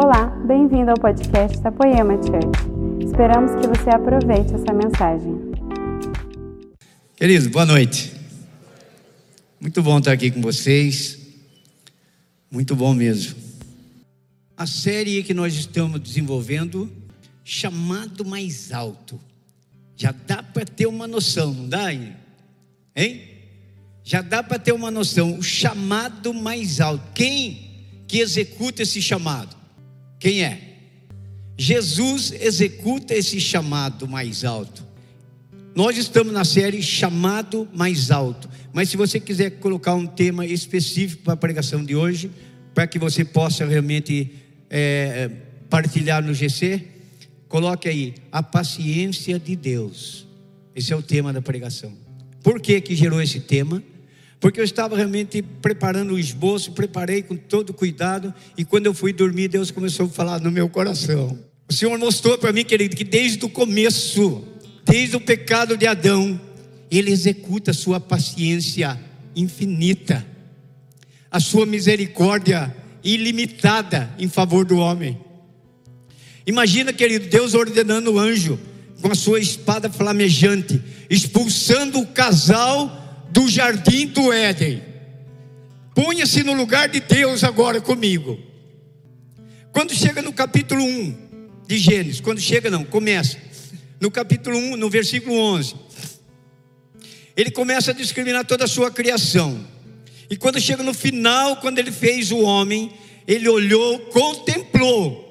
Olá, bem-vindo ao podcast da Poema Church. Esperamos que você aproveite essa mensagem. Queridos, boa noite. Muito bom estar aqui com vocês. Muito bom mesmo. A série que nós estamos desenvolvendo, chamado mais alto. Já dá para ter uma noção, não dá? Hein? Já dá para ter uma noção. O chamado mais alto. Quem que executa esse chamado? Quem é? Jesus executa esse chamado mais alto. Nós estamos na série Chamado Mais Alto. Mas se você quiser colocar um tema específico para a pregação de hoje, para que você possa realmente é, partilhar no GC, coloque aí a paciência de Deus. Esse é o tema da pregação. Por que que gerou esse tema? Porque eu estava realmente preparando o esboço, preparei com todo cuidado, e quando eu fui dormir, Deus começou a falar no meu coração. O Senhor mostrou para mim, querido, que desde o começo, desde o pecado de Adão, Ele executa a sua paciência infinita, a sua misericórdia ilimitada em favor do homem. Imagina, querido, Deus ordenando o anjo com a sua espada flamejante, expulsando o casal do jardim do Éden. Ponha-se no lugar de Deus agora comigo. Quando chega no capítulo 1 de Gênesis, quando chega não, começa. No capítulo 1, no versículo 11. Ele começa a discriminar toda a sua criação. E quando chega no final, quando ele fez o homem, ele olhou, contemplou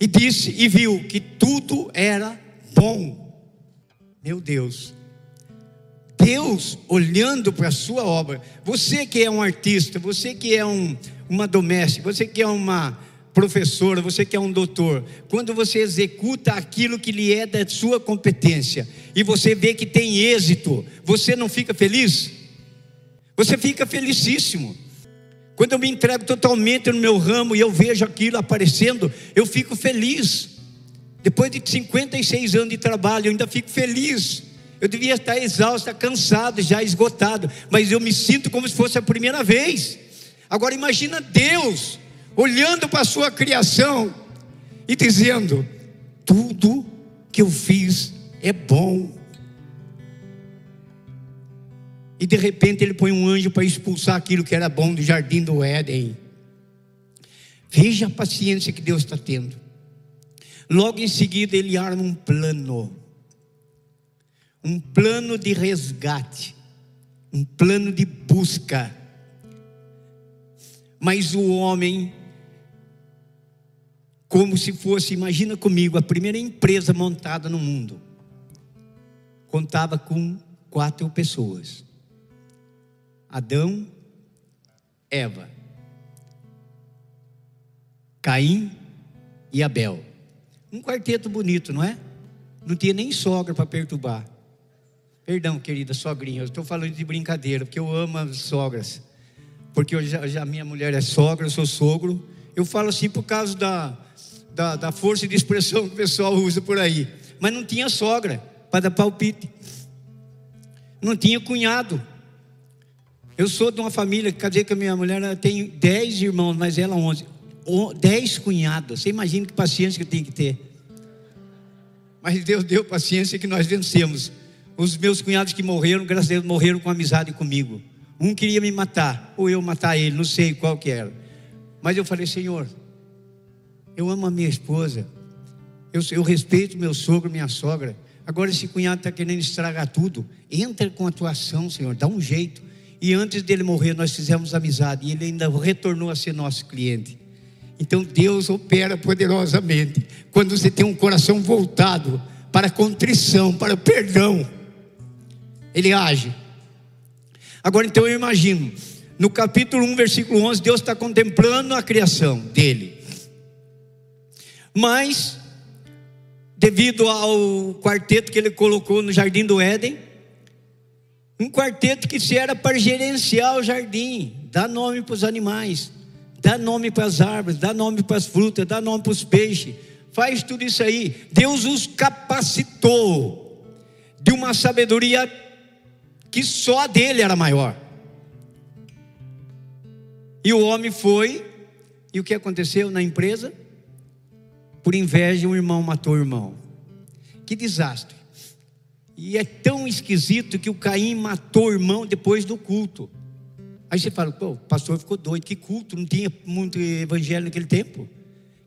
e disse e viu que tudo era bom. Meu Deus. Deus olhando para a sua obra. Você que é um artista, você que é um, uma doméstica, você que é uma professora, você que é um doutor, quando você executa aquilo que lhe é da sua competência e você vê que tem êxito, você não fica feliz? Você fica felicíssimo. Quando eu me entrego totalmente no meu ramo e eu vejo aquilo aparecendo, eu fico feliz. Depois de 56 anos de trabalho, eu ainda fico feliz. Eu devia estar exausto, cansado, já esgotado, mas eu me sinto como se fosse a primeira vez. Agora imagina Deus olhando para a sua criação e dizendo: tudo que eu fiz é bom. E de repente ele põe um anjo para expulsar aquilo que era bom do jardim do Éden. Veja a paciência que Deus está tendo. Logo em seguida ele arma um plano um plano de resgate, um plano de busca. Mas o homem, como se fosse, imagina comigo, a primeira empresa montada no mundo, contava com quatro pessoas: Adão, Eva, Caim e Abel. Um quarteto bonito, não é? Não tinha nem sogra para perturbar. Perdão, querida sogrinha, eu estou falando de brincadeira, porque eu amo as sogras. Porque eu já, já minha mulher é sogra, eu sou sogro. Eu falo assim por causa da, da, da força de expressão que o pessoal usa por aí. Mas não tinha sogra para dar palpite. Não tinha cunhado. Eu sou de uma família, dizer que a minha mulher tem dez irmãos, mas ela onze. Dez cunhados. Você imagina que paciência que tenho que ter. Mas Deus deu paciência que nós vencemos. Os meus cunhados que morreram, graças a Deus, morreram com amizade comigo. Um queria me matar, ou eu matar ele, não sei qual que era. Mas eu falei, Senhor, eu amo a minha esposa, eu, eu respeito meu sogro, minha sogra. Agora esse cunhado está querendo estragar tudo. Entra com a tua ação, Senhor, dá um jeito. E antes dele morrer, nós fizemos amizade. E ele ainda retornou a ser nosso cliente. Então Deus opera poderosamente. Quando você tem um coração voltado para contrição, para perdão ele age. Agora então eu imagino, no capítulo 1, versículo 11, Deus está contemplando a criação dele. Mas, devido ao quarteto que ele colocou no jardim do Éden, um quarteto que se era para gerenciar o jardim, dar nome para os animais, dar nome para as árvores, dar nome para as frutas, dar nome para os peixes, faz tudo isso aí. Deus os capacitou de uma sabedoria que só a dele era maior. E o homem foi, e o que aconteceu na empresa? por inveja, um irmão matou o irmão. Que desastre. E é tão esquisito que o Caim matou o irmão depois do culto. Aí você fala, pô, o pastor ficou doido, que culto, não tinha muito evangelho naquele tempo.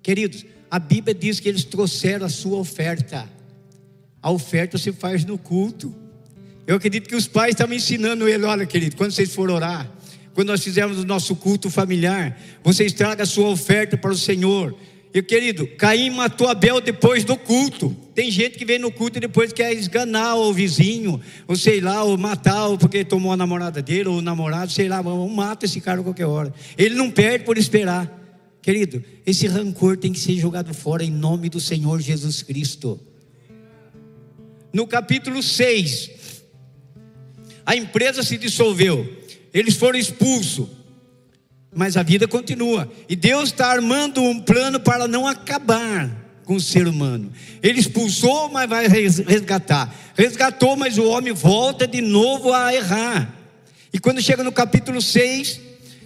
Queridos, a Bíblia diz que eles trouxeram a sua oferta. A oferta se faz no culto. Eu acredito que os pais estavam ensinando ele, olha, querido, quando vocês forem orar, quando nós fizermos o nosso culto familiar, vocês tragam a sua oferta para o Senhor. E querido, Caim matou Abel depois do culto. Tem gente que vem no culto e depois quer esganar o vizinho, ou sei lá, ou matar, ou porque tomou a namorada dele, ou o namorado, sei lá, mata esse cara a qualquer hora. Ele não perde por esperar. Querido, esse rancor tem que ser jogado fora em nome do Senhor Jesus Cristo. No capítulo 6, a empresa se dissolveu, eles foram expulsos. Mas a vida continua. E Deus está armando um plano para não acabar com o ser humano. Ele expulsou, mas vai resgatar. Resgatou, mas o homem volta de novo a errar. E quando chega no capítulo 6,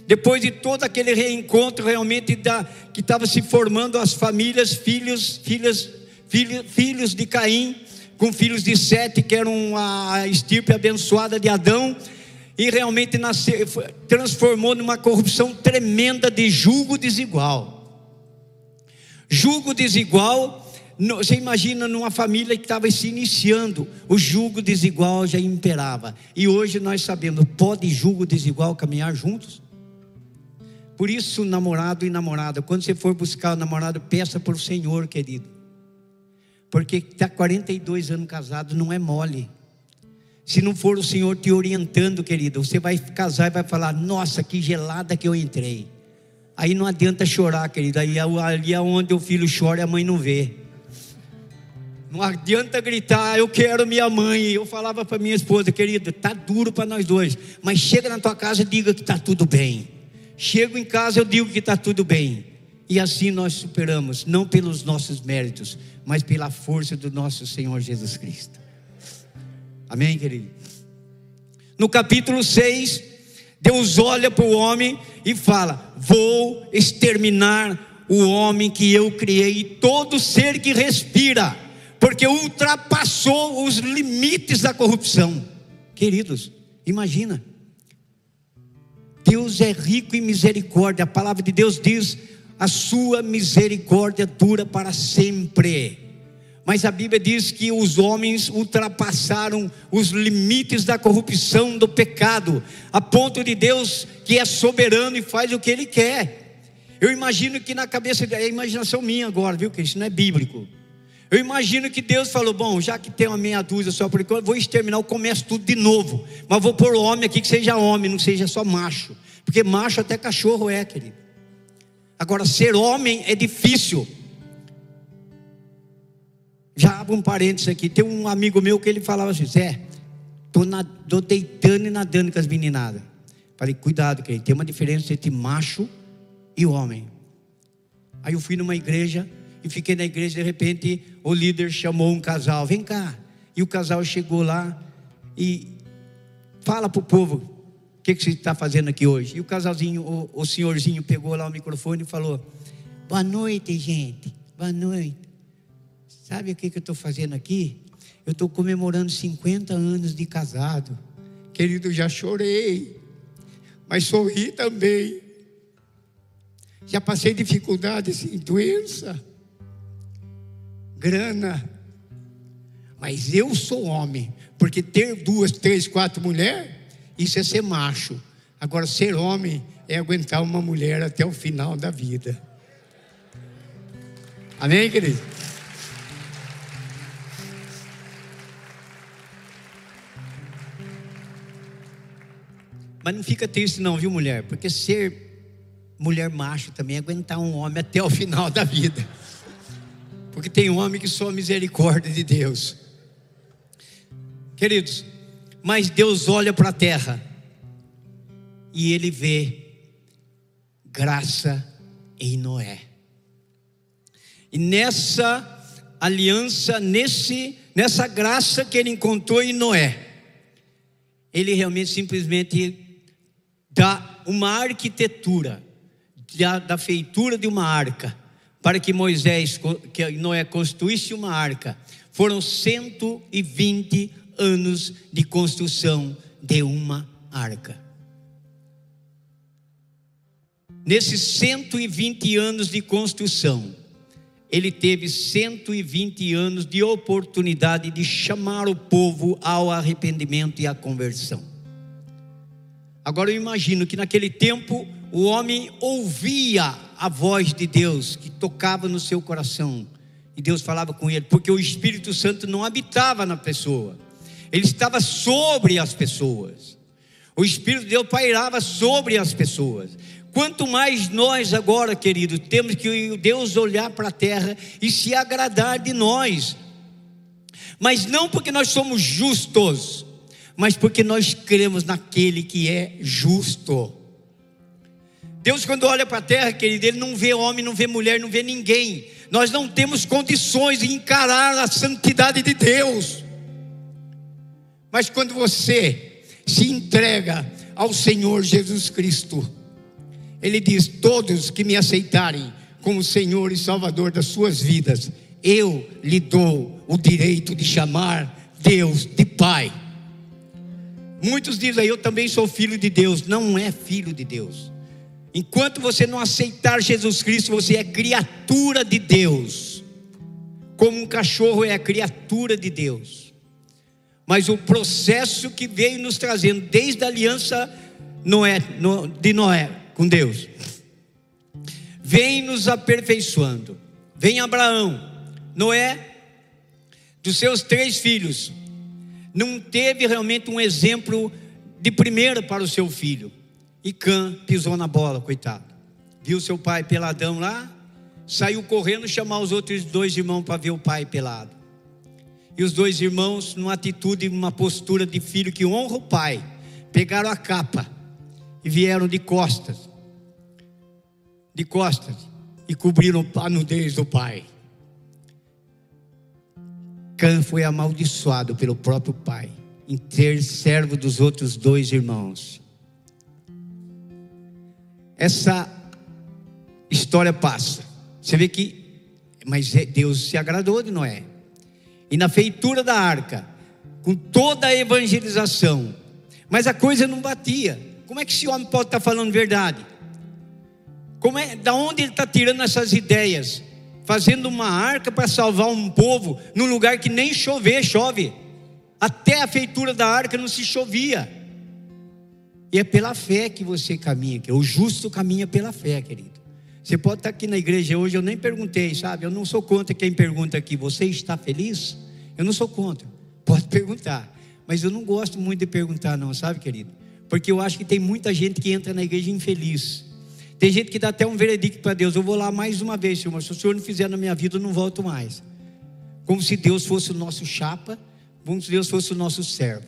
depois de todo aquele reencontro realmente da, que estava se formando as famílias, filhos, filhas, filhos, filhos de Caim, com filhos de Sete, que eram a estirpe abençoada de Adão, e realmente nasceu, transformou numa corrupção tremenda de julgo desigual. Julgo desigual, você imagina numa família que estava se iniciando, o julgo desigual já imperava. E hoje nós sabemos, pode julgo desigual caminhar juntos? Por isso, namorado e namorada, quando você for buscar o namorado, peça para o Senhor, querido. Porque está 42 anos casado, não é mole. Se não for o Senhor te orientando, querido, você vai casar e vai falar: Nossa, que gelada que eu entrei. Aí não adianta chorar, querido. Aí ali é onde o filho chora e a mãe não vê. Não adianta gritar, eu quero minha mãe. Eu falava para minha esposa, querida, tá duro para nós dois, mas chega na tua casa e diga que está tudo bem. Chego em casa eu digo que está tudo bem. E assim nós superamos, não pelos nossos méritos, mas pela força do nosso Senhor Jesus Cristo. Amém, querido? No capítulo 6, Deus olha para o homem e fala: Vou exterminar o homem que eu criei e todo ser que respira, porque ultrapassou os limites da corrupção. Queridos, imagina. Deus é rico em misericórdia. A palavra de Deus diz: a sua misericórdia dura para sempre. Mas a Bíblia diz que os homens ultrapassaram os limites da corrupção, do pecado, a ponto de Deus que é soberano e faz o que Ele quer. Eu imagino que na cabeça, é imaginação minha agora, viu, que isso não é bíblico. Eu imagino que Deus falou: bom, já que tem uma meia dúzia só por enquanto, vou exterminar, eu começo tudo de novo. Mas vou pôr o homem aqui que seja homem, não seja só macho. Porque macho até cachorro é, querido. Agora, ser homem é difícil. Já abro um parênteses aqui. Tem um amigo meu que ele falava assim: Zé, tô, deitando e nadando com as meninadas. Falei, cuidado, que tem uma diferença entre macho e homem. Aí eu fui numa igreja e fiquei na igreja, de repente o líder chamou um casal, vem cá. E o casal chegou lá e fala para o povo, que, que você está fazendo aqui hoje? E o casalzinho, o, o senhorzinho pegou lá o microfone e falou, boa noite gente, boa noite. Sabe o que, que eu estou fazendo aqui? Eu estou comemorando 50 anos de casado. Querido, já chorei, mas sorri também. Já passei dificuldade, assim, doença, grana. Mas eu sou homem, porque ter duas, três, quatro mulheres, isso é ser macho. Agora, ser homem é aguentar uma mulher até o final da vida. Amém, querido? Mas não fica triste não, viu mulher? Porque ser mulher macho também é aguentar um homem até o final da vida. Porque tem homem que só misericórdia de Deus. Queridos, mas Deus olha para a terra e ele vê graça em Noé. E nessa aliança, nesse, nessa graça que ele encontrou em Noé, ele realmente simplesmente dá uma arquitetura, da, da feitura de uma arca, para que Moisés, que Noé construísse uma arca, foram 120 anos de construção de uma arca. Nesses 120 anos de construção, ele teve 120 anos de oportunidade de chamar o povo ao arrependimento e à conversão. Agora eu imagino que naquele tempo o homem ouvia a voz de Deus que tocava no seu coração e Deus falava com ele, porque o Espírito Santo não habitava na pessoa, ele estava sobre as pessoas. O Espírito de Deus pairava sobre as pessoas. Quanto mais nós agora, querido, temos que Deus olhar para a terra e se agradar de nós. Mas não porque nós somos justos, mas porque nós cremos naquele que é justo. Deus, quando olha para a terra, querido, Ele não vê homem, não vê mulher, não vê ninguém. Nós não temos condições de encarar a santidade de Deus. Mas quando você se entrega ao Senhor Jesus Cristo, ele diz: Todos que me aceitarem como Senhor e Salvador das suas vidas, eu lhe dou o direito de chamar Deus de Pai. Muitos dizem, eu também sou filho de Deus. Não é filho de Deus. Enquanto você não aceitar Jesus Cristo, você é criatura de Deus. Como um cachorro é a criatura de Deus. Mas o processo que veio nos trazendo desde a aliança Noé, de Noé, com Deus. Vem nos aperfeiçoando. Vem Abraão, Noé, dos seus três filhos, não teve realmente um exemplo de primeira para o seu filho. E Cã pisou na bola, coitado. Viu seu pai peladão lá, saiu correndo chamar os outros dois irmãos para ver o pai pelado. E os dois irmãos, numa atitude, numa postura de filho que honra o pai, pegaram a capa e vieram de costas, de costas, e cobriram a nudez do pai. Cã foi amaldiçoado pelo próprio pai em ter servo dos outros dois irmãos. Essa história passa. Você vê que, mas é, Deus se agradou de Noé. E na feitura da arca, com toda a evangelização, mas a coisa não batia. Como é que esse homem pode estar falando verdade? Como é, da onde ele está tirando essas ideias? Fazendo uma arca para salvar um povo num lugar que nem chover, chove. Até a feitura da arca não se chovia. E é pela fé que você caminha, que o justo caminha pela fé, querido. Você pode estar aqui na igreja hoje, eu nem perguntei, sabe? Eu não sou contra quem pergunta aqui, você está feliz? Eu não sou contra. Pode perguntar. Mas eu não gosto muito de perguntar, não, sabe, querido? Porque eu acho que tem muita gente que entra na igreja infeliz. Tem gente que dá até um veredicto para Deus: eu vou lá mais uma vez, Senhor, mas se o Senhor não fizer na minha vida, eu não volto mais. Como se Deus fosse o nosso chapa, como se Deus fosse o nosso servo.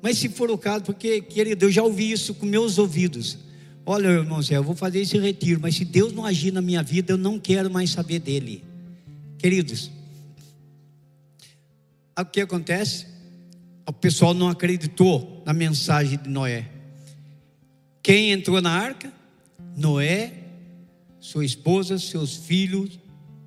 Mas se for o caso, porque, querido, eu já ouvi isso com meus ouvidos. Olha, irmão Zé, eu vou fazer esse retiro, mas se Deus não agir na minha vida, eu não quero mais saber dele. Queridos, o que acontece? o pessoal não acreditou na mensagem de Noé. Quem entrou na arca? Noé, sua esposa, seus filhos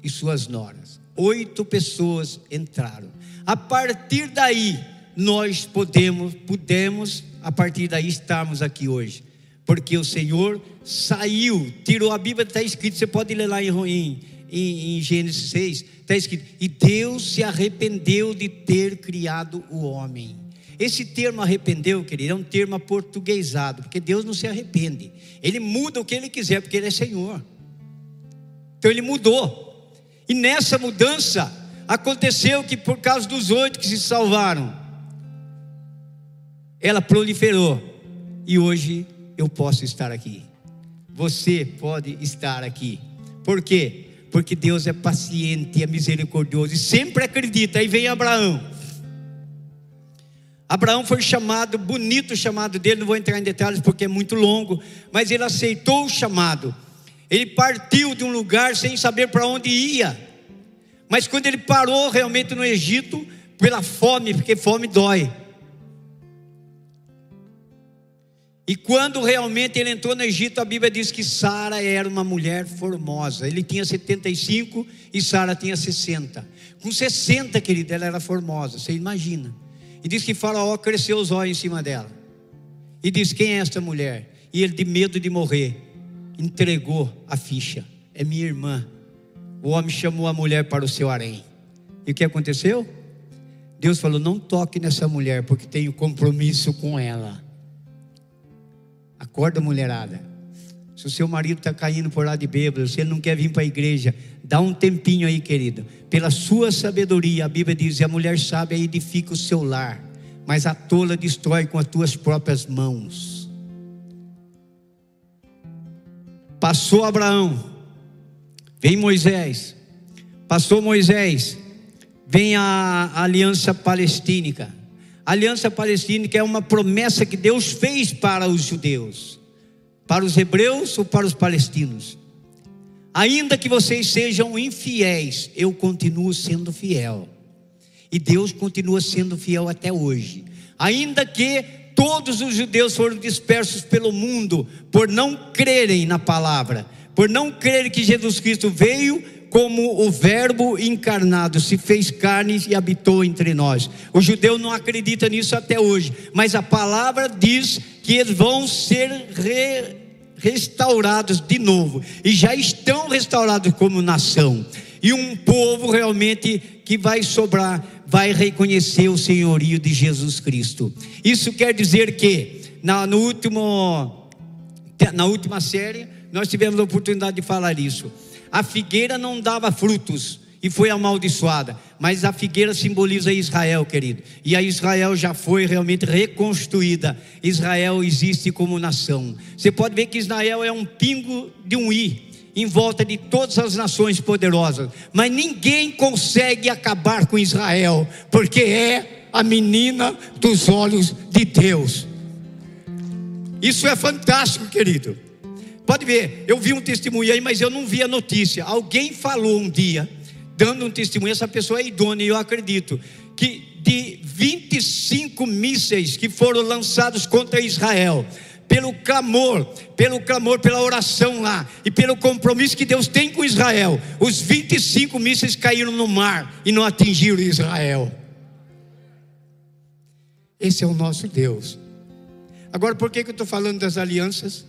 e suas noras. Oito pessoas entraram. A partir daí, nós podemos, pudemos, a partir daí, estarmos aqui hoje. Porque o Senhor saiu, tirou a Bíblia, está escrito, você pode ler lá em, em, em Gênesis 6, está escrito: E Deus se arrependeu de ter criado o homem. Esse termo arrependeu, querido, é um termo aportuguesado, porque Deus não se arrepende. Ele muda o que ele quiser, porque ele é Senhor. Então ele mudou. E nessa mudança, aconteceu que por causa dos oito que se salvaram, ela proliferou. E hoje eu posso estar aqui. Você pode estar aqui. Por quê? porque Deus é paciente, é misericordioso e sempre acredita. Aí vem Abraão. Abraão foi chamado, bonito o chamado dele, não vou entrar em detalhes porque é muito longo, mas ele aceitou o chamado. Ele partiu de um lugar sem saber para onde ia. Mas quando ele parou realmente no Egito, pela fome, porque fome dói. E quando realmente ele entrou no Egito, a Bíblia diz que Sara era uma mulher formosa. Ele tinha 75 e Sara tinha 60. Com 60, querida, ela era formosa, você imagina. E diz que Faraó cresceu os olhos em cima dela. E diz: Quem é esta mulher? E ele, de medo de morrer, entregou a ficha. É minha irmã. O homem chamou a mulher para o seu harém. E o que aconteceu? Deus falou: Não toque nessa mulher, porque tenho compromisso com ela. Acorda, mulherada. Se o seu marido está caindo por lá de bêbado, se ele não quer vir para a igreja, dá um tempinho aí, querida. Pela sua sabedoria, a Bíblia diz: a mulher sábia edifica o seu lar, mas a tola destrói com as tuas próprias mãos. Passou Abraão, vem Moisés, passou Moisés, vem a aliança palestínica. A aliança palestínica é uma promessa que Deus fez para os judeus, para os hebreus ou para os palestinos. Ainda que vocês sejam infiéis, eu continuo sendo fiel. E Deus continua sendo fiel até hoje. Ainda que todos os judeus foram dispersos pelo mundo por não crerem na palavra, por não crerem que Jesus Cristo veio como o Verbo encarnado se fez carne e habitou entre nós. O judeu não acredita nisso até hoje, mas a palavra diz que eles vão ser re, restaurados de novo, e já estão restaurados como nação. E um povo realmente que vai sobrar, vai reconhecer o senhorio de Jesus Cristo. Isso quer dizer que, na, no último, na última série, nós tivemos a oportunidade de falar isso a figueira não dava frutos e foi amaldiçoada, mas a figueira simboliza Israel, querido. E a Israel já foi realmente reconstruída. Israel existe como nação. Você pode ver que Israel é um pingo de um i em volta de todas as nações poderosas, mas ninguém consegue acabar com Israel, porque é a menina dos olhos de Deus. Isso é fantástico, querido. Pode ver, eu vi um testemunho aí, mas eu não vi a notícia. Alguém falou um dia, dando um testemunho, essa pessoa é idônea, e eu acredito, que de 25 mísseis que foram lançados contra Israel, pelo clamor, pelo clamor, pela oração lá e pelo compromisso que Deus tem com Israel, os 25 mísseis caíram no mar e não atingiram Israel. Esse é o nosso Deus. Agora, por que, que eu estou falando das alianças?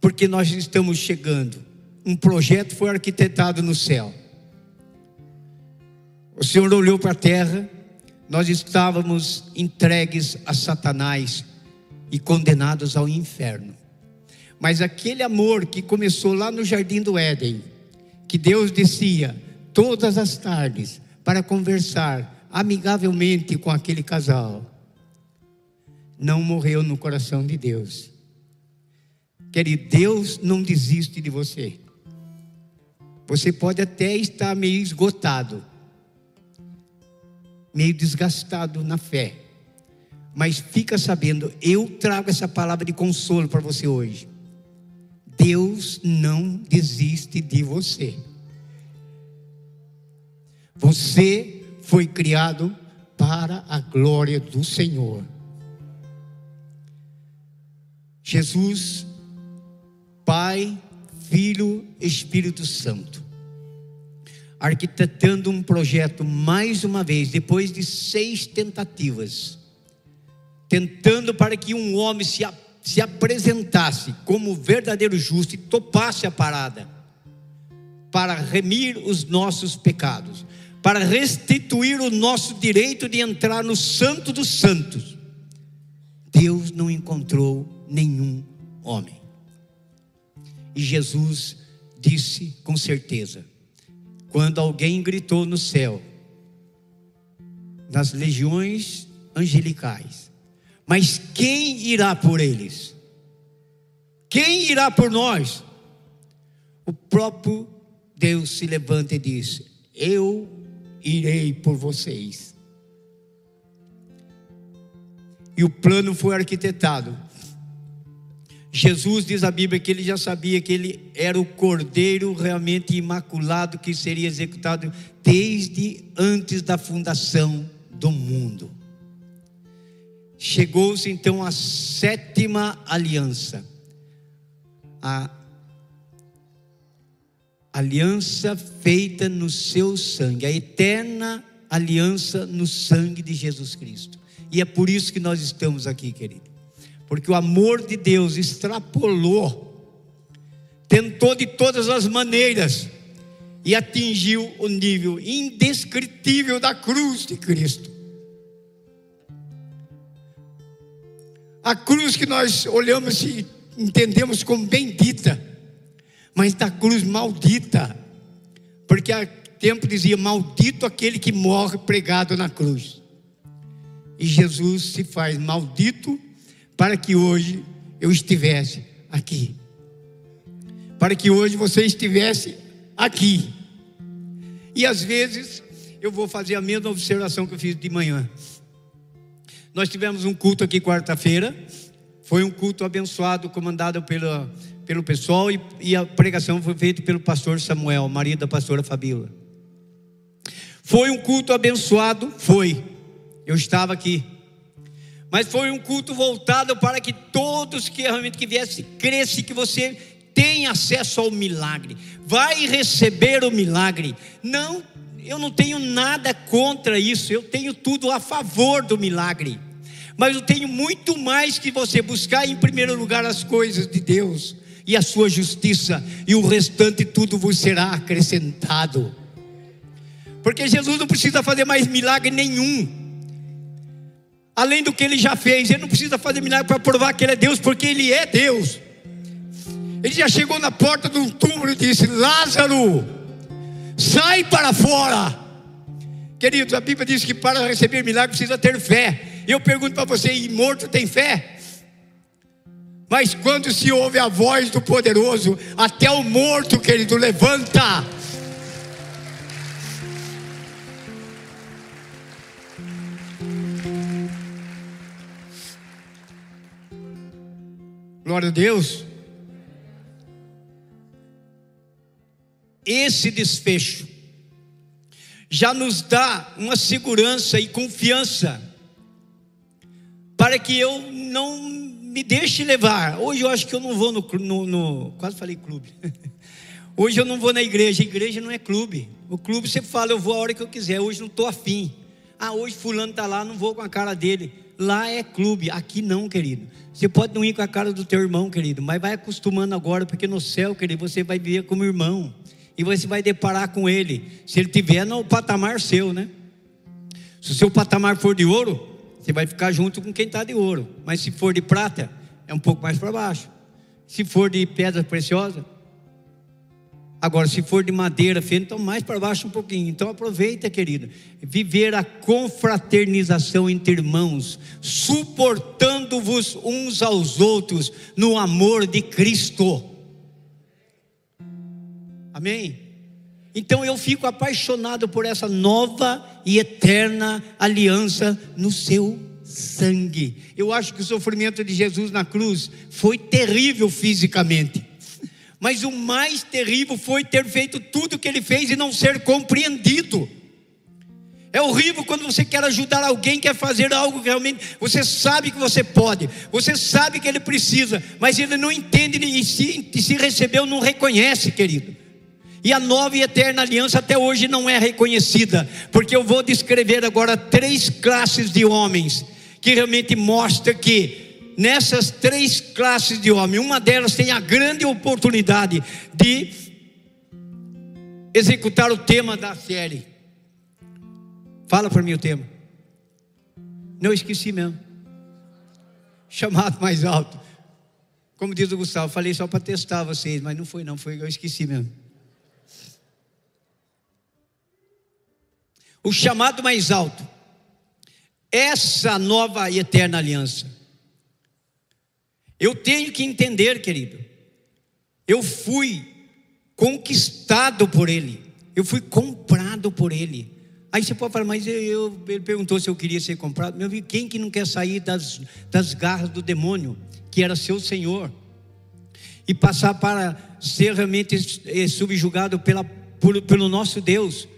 Porque nós estamos chegando. Um projeto foi arquitetado no céu. O Senhor olhou para a terra, nós estávamos entregues a Satanás e condenados ao inferno. Mas aquele amor que começou lá no jardim do Éden, que Deus descia todas as tardes para conversar amigavelmente com aquele casal, não morreu no coração de Deus. Querido, Deus não desiste de você. Você pode até estar meio esgotado, meio desgastado na fé, mas fica sabendo, eu trago essa palavra de consolo para você hoje. Deus não desiste de você. Você foi criado para a glória do Senhor. Jesus Pai, Filho, Espírito Santo. Arquitetando um projeto mais uma vez, depois de seis tentativas, tentando para que um homem se, se apresentasse como verdadeiro justo e topasse a parada, para remir os nossos pecados, para restituir o nosso direito de entrar no Santo dos Santos. Deus não encontrou nenhum homem. E Jesus disse com certeza: quando alguém gritou no céu, nas legiões angelicais, mas quem irá por eles? Quem irá por nós? O próprio Deus se levanta e diz: Eu irei por vocês. E o plano foi arquitetado Jesus diz a Bíblia que ele já sabia que ele era o cordeiro realmente imaculado que seria executado desde antes da fundação do mundo. chegou-se então a sétima aliança. A aliança feita no seu sangue, a eterna aliança no sangue de Jesus Cristo. E é por isso que nós estamos aqui, querido. Porque o amor de Deus extrapolou, tentou de todas as maneiras e atingiu o nível indescritível da cruz de Cristo. A cruz que nós olhamos e entendemos como bendita, mas da cruz maldita, porque há tempo dizia: Maldito aquele que morre pregado na cruz. E Jesus se faz maldito para que hoje eu estivesse aqui, para que hoje você estivesse aqui. E às vezes eu vou fazer a mesma observação que eu fiz de manhã. Nós tivemos um culto aqui quarta-feira. Foi um culto abençoado, comandado pelo, pelo pessoal, e, e a pregação foi feita pelo pastor Samuel, marido da pastora Fabíola. Foi um culto abençoado? Foi. Eu estava aqui. Mas foi um culto voltado para que todos que realmente que viessem crescem que você tem acesso ao milagre. Vai receber o milagre. Não, eu não tenho nada contra isso. Eu tenho tudo a favor do milagre mas eu tenho muito mais que você buscar em primeiro lugar as coisas de Deus e a sua justiça, e o restante tudo vos será acrescentado. Porque Jesus não precisa fazer mais milagre nenhum. Além do que ele já fez, ele não precisa fazer milagre para provar que ele é Deus, porque ele é Deus. Ele já chegou na porta de um túmulo e disse: Lázaro, sai para fora. Queridos, a Bíblia diz que para receber milagre precisa ter fé. Eu pergunto para você: e morto tem fé? Mas quando se ouve a voz do poderoso, até o morto, querido, levanta. Glória a Deus. Esse desfecho já nos dá uma segurança e confiança para que eu não me deixe levar. Hoje eu acho que eu não vou no, no, no quase falei clube. Hoje eu não vou na igreja. Igreja não é clube. O clube você fala, eu vou a hora que eu quiser. Hoje não estou afim. Ah, hoje fulano está lá, não vou com a cara dele. Lá é clube, aqui não, querido. Você pode não ir com a cara do teu irmão, querido, mas vai acostumando agora, porque no céu, querido, você vai viver como irmão. E você vai deparar com ele. Se ele tiver no patamar seu, né? Se o seu patamar for de ouro, você vai ficar junto com quem está de ouro. Mas se for de prata, é um pouco mais para baixo. Se for de pedra preciosa, agora se for de madeira fina, então mais para baixo um pouquinho. Então aproveita, querido, viver a confraternização entre irmãos, suportando-vos uns aos outros no amor de Cristo. Amém? Então eu fico apaixonado por essa nova e eterna aliança no seu sangue. Eu acho que o sofrimento de Jesus na cruz foi terrível fisicamente. Mas o mais terrível foi ter feito tudo o que ele fez e não ser compreendido. É horrível quando você quer ajudar alguém, quer fazer algo realmente você sabe que você pode, você sabe que ele precisa, mas ele não entende e se, e se recebeu, não reconhece, querido. E a nova e eterna aliança até hoje não é reconhecida, porque eu vou descrever agora três classes de homens que realmente mostra que nessas três classes de homens, uma delas tem a grande oportunidade de executar o tema da série. Fala para mim o tema. Não esqueci mesmo. Chamado mais alto. Como diz o Gustavo, falei só para testar vocês, mas não foi não, foi eu esqueci mesmo. o chamado mais alto, essa nova e eterna aliança. Eu tenho que entender, querido, eu fui conquistado por Ele, eu fui comprado por Ele. Aí você pode falar, mas eu, ele perguntou se eu queria ser comprado. Meu amigo, quem que não quer sair das, das garras do demônio, que era seu Senhor, e passar para ser realmente eh, subjugado pela, por, pelo nosso Deus?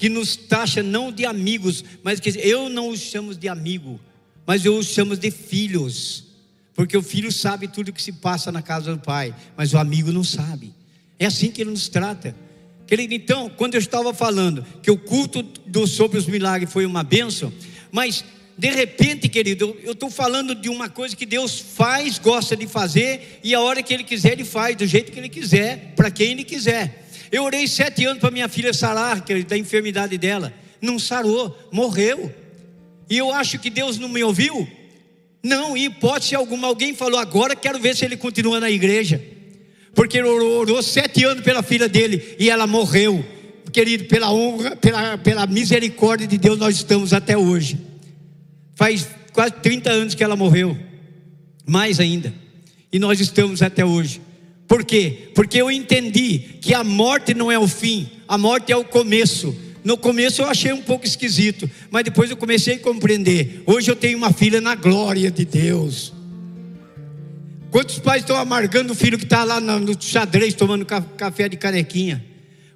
que nos taxa não de amigos, mas que eu não os chamo de amigo, mas eu os chamo de filhos, porque o filho sabe tudo o que se passa na casa do pai, mas o amigo não sabe. É assim que ele nos trata. Querido, então, quando eu estava falando que o culto do, sobre os milagres foi uma bênção, mas de repente, querido, eu estou falando de uma coisa que Deus faz, gosta de fazer, e a hora que Ele quiser, Ele faz, do jeito que Ele quiser, para quem Ele quiser. Eu orei sete anos para minha filha sarar, querido, da enfermidade dela. Não sarou, morreu. E eu acho que Deus não me ouviu. Não, em hipótese alguma, alguém falou, agora quero ver se ele continua na igreja. Porque ele orou, orou sete anos pela filha dele e ela morreu. Querido, pela honra, pela, pela misericórdia de Deus, nós estamos até hoje. Faz quase 30 anos que ela morreu, mais ainda, e nós estamos até hoje. Por quê? Porque eu entendi que a morte não é o fim, a morte é o começo. No começo eu achei um pouco esquisito, mas depois eu comecei a compreender. Hoje eu tenho uma filha na glória de Deus. Quantos pais estão amargando o filho que está lá no xadrez tomando café de canequinha?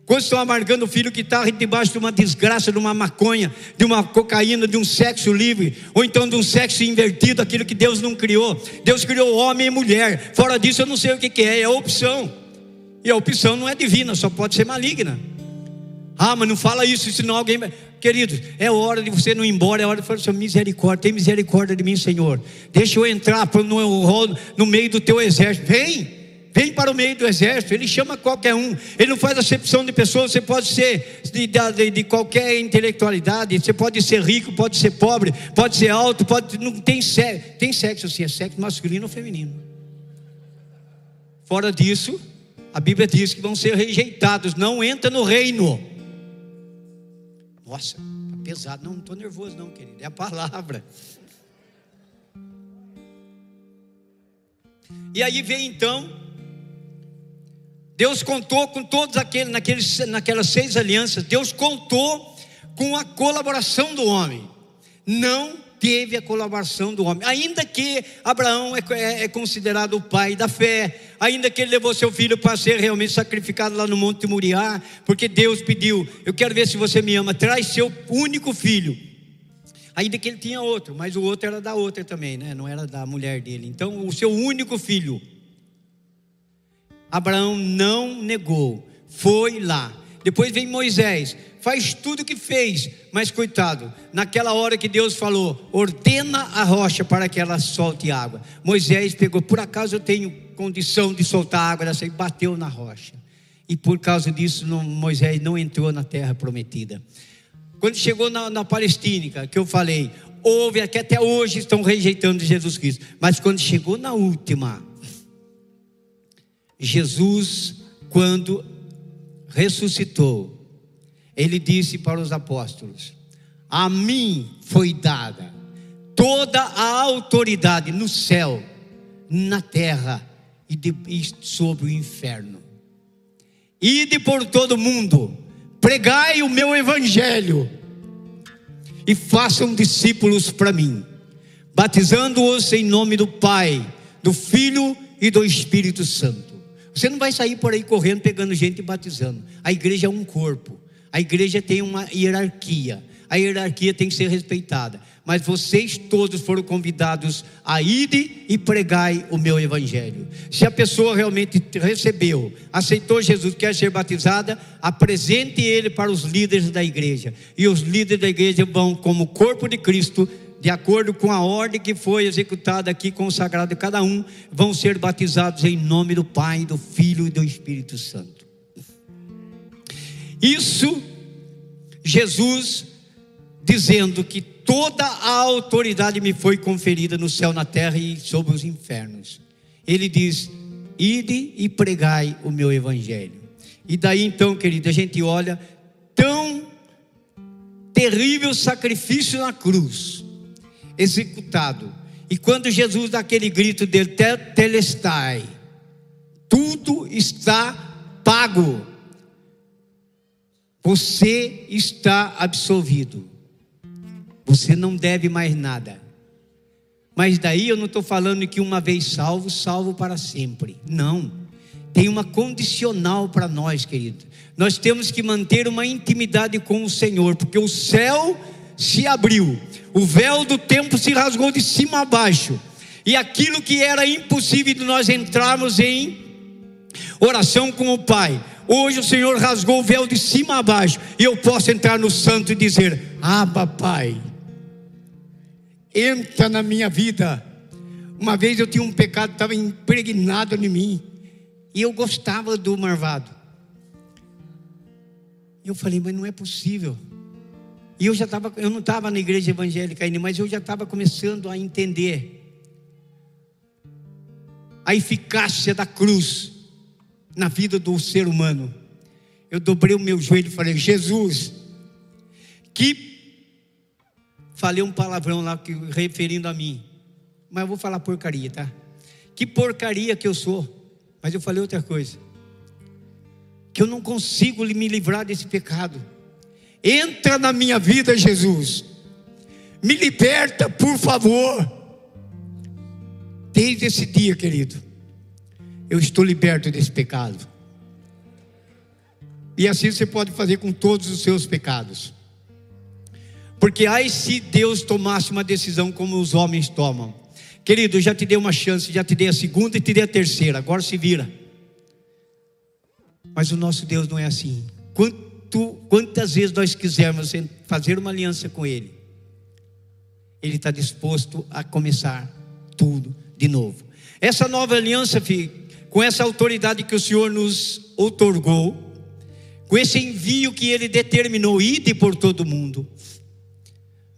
Quantos estão amargando o filho que está debaixo de uma desgraça, de uma maconha, de uma cocaína, de um sexo livre, ou então de um sexo invertido, aquilo que Deus não criou. Deus criou homem e mulher. Fora disso, eu não sei o que, que é, é opção. E a opção não é divina, só pode ser maligna. Ah, mas não fala isso, senão alguém. Queridos, é hora de você não ir embora, é hora de falar, Senhor, misericórdia, tem misericórdia de mim, Senhor. Deixa eu entrar no, no meio do teu exército. Vem! vem para o meio do exército, ele chama qualquer um, ele não faz acepção de pessoas, você pode ser de, de, de, qualquer intelectualidade, você pode ser rico, pode ser pobre, pode ser alto, pode, não tem sexo, tem sexo assim, é sexo masculino ou feminino. Fora disso, a Bíblia diz que vão ser rejeitados, não entra no reino. Nossa, tá pesado, não, não estou nervoso não, querido, é a palavra. E aí vem então Deus contou com todos aqueles, naqueles, naquelas seis alianças, Deus contou com a colaboração do homem. Não teve a colaboração do homem, ainda que Abraão é, é, é, considerado o pai da fé, ainda que ele levou seu filho para ser realmente sacrificado lá no Monte de Moriá, porque Deus pediu: Eu quero ver se você me ama, traz seu único filho. Ainda que ele tinha outro, mas o outro era da outra também, né? não era da mulher dele. Então, o seu único filho. Abraão não negou, foi lá. Depois vem Moisés, faz tudo o que fez, mas coitado, naquela hora que Deus falou, ordena a rocha para que ela solte água. Moisés pegou, por acaso eu tenho condição de soltar água dessa e bateu na rocha. E por causa disso, não, Moisés não entrou na terra prometida. Quando chegou na, na Palestina, que eu falei, houve que até hoje estão rejeitando Jesus Cristo, mas quando chegou na última, Jesus, quando ressuscitou, ele disse para os apóstolos: A mim foi dada toda a autoridade no céu, na terra e, de, e sobre o inferno. Ide por todo mundo, pregai o meu evangelho e façam discípulos para mim, batizando-os em nome do Pai, do Filho e do Espírito Santo você não vai sair por aí correndo, pegando gente e batizando. A igreja é um corpo. A igreja tem uma hierarquia. A hierarquia tem que ser respeitada. Mas vocês todos foram convidados a ir e pregai o meu evangelho. Se a pessoa realmente recebeu, aceitou Jesus, quer ser batizada, apresente ele para os líderes da igreja. E os líderes da igreja vão, como corpo de Cristo, de acordo com a ordem que foi executada aqui, consagrada cada um, vão ser batizados em nome do Pai, do Filho e do Espírito Santo. Isso, Jesus dizendo que toda a autoridade me foi conferida no céu, na terra e sobre os infernos. Ele diz: Ide e pregai o meu evangelho. E daí então, querido, a gente olha tão terrível sacrifício na cruz executado. E quando Jesus dá aquele grito dele, telestai, tudo está pago. Você está absolvido. Você não deve mais nada. Mas daí eu não estou falando que uma vez salvo, salvo para sempre. Não. Tem uma condicional para nós, querido. Nós temos que manter uma intimidade com o Senhor, porque o céu se abriu, o véu do templo se rasgou de cima a baixo, e aquilo que era impossível de nós entrarmos em oração com o Pai, hoje o Senhor rasgou o véu de cima a baixo, e eu posso entrar no santo e dizer: Abba, Pai, entra na minha vida. Uma vez eu tinha um pecado, estava impregnado em mim, e eu gostava do marvado. Eu falei, mas não é possível. E eu já estava, eu não estava na igreja evangélica ainda, mas eu já estava começando a entender a eficácia da cruz na vida do ser humano. Eu dobrei o meu joelho e falei, Jesus, que falei um palavrão lá que, referindo a mim, mas eu vou falar porcaria, tá? Que porcaria que eu sou. Mas eu falei outra coisa, que eu não consigo me livrar desse pecado. Entra na minha vida, Jesus. Me liberta, por favor. Desde esse dia, querido, eu estou liberto desse pecado. E assim você pode fazer com todos os seus pecados. Porque ai se Deus tomasse uma decisão como os homens tomam. Querido, eu já te dei uma chance, já te dei a segunda e te dei a terceira, agora se vira. Mas o nosso Deus não é assim. Quanto, quantas vezes nós quisermos fazer uma aliança com Ele, Ele está disposto a começar tudo de novo. Essa nova aliança, filho, com essa autoridade que o Senhor nos outorgou, com esse envio que Ele determinou, ide por todo mundo.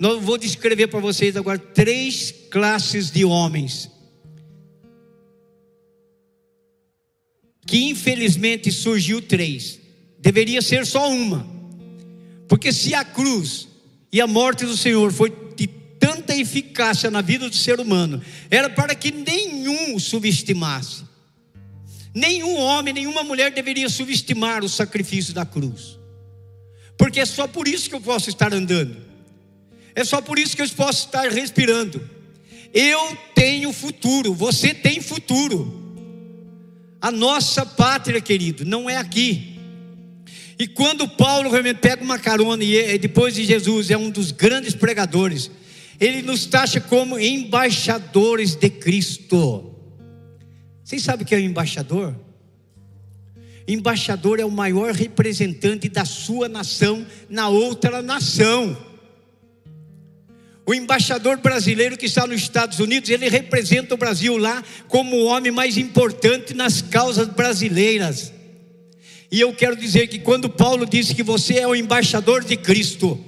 Eu vou descrever para vocês agora três classes de homens que infelizmente surgiu três. Deveria ser só uma. Porque se a cruz e a morte do Senhor foi de tanta eficácia na vida do ser humano, era para que nenhum subestimasse. Nenhum homem, nenhuma mulher deveria subestimar o sacrifício da cruz. Porque é só por isso que eu posso estar andando. É só por isso que eu posso estar respirando. Eu tenho futuro, você tem futuro. A nossa pátria, querido, não é aqui. E quando Paulo realmente pega uma carona e é, depois de Jesus é um dos grandes pregadores, ele nos taxa como embaixadores de Cristo. Vocês sabem o que é um embaixador? Embaixador é o maior representante da sua nação na outra nação. O embaixador brasileiro que está nos Estados Unidos, ele representa o Brasil lá como o homem mais importante nas causas brasileiras. E eu quero dizer que quando Paulo disse que você é o embaixador de Cristo,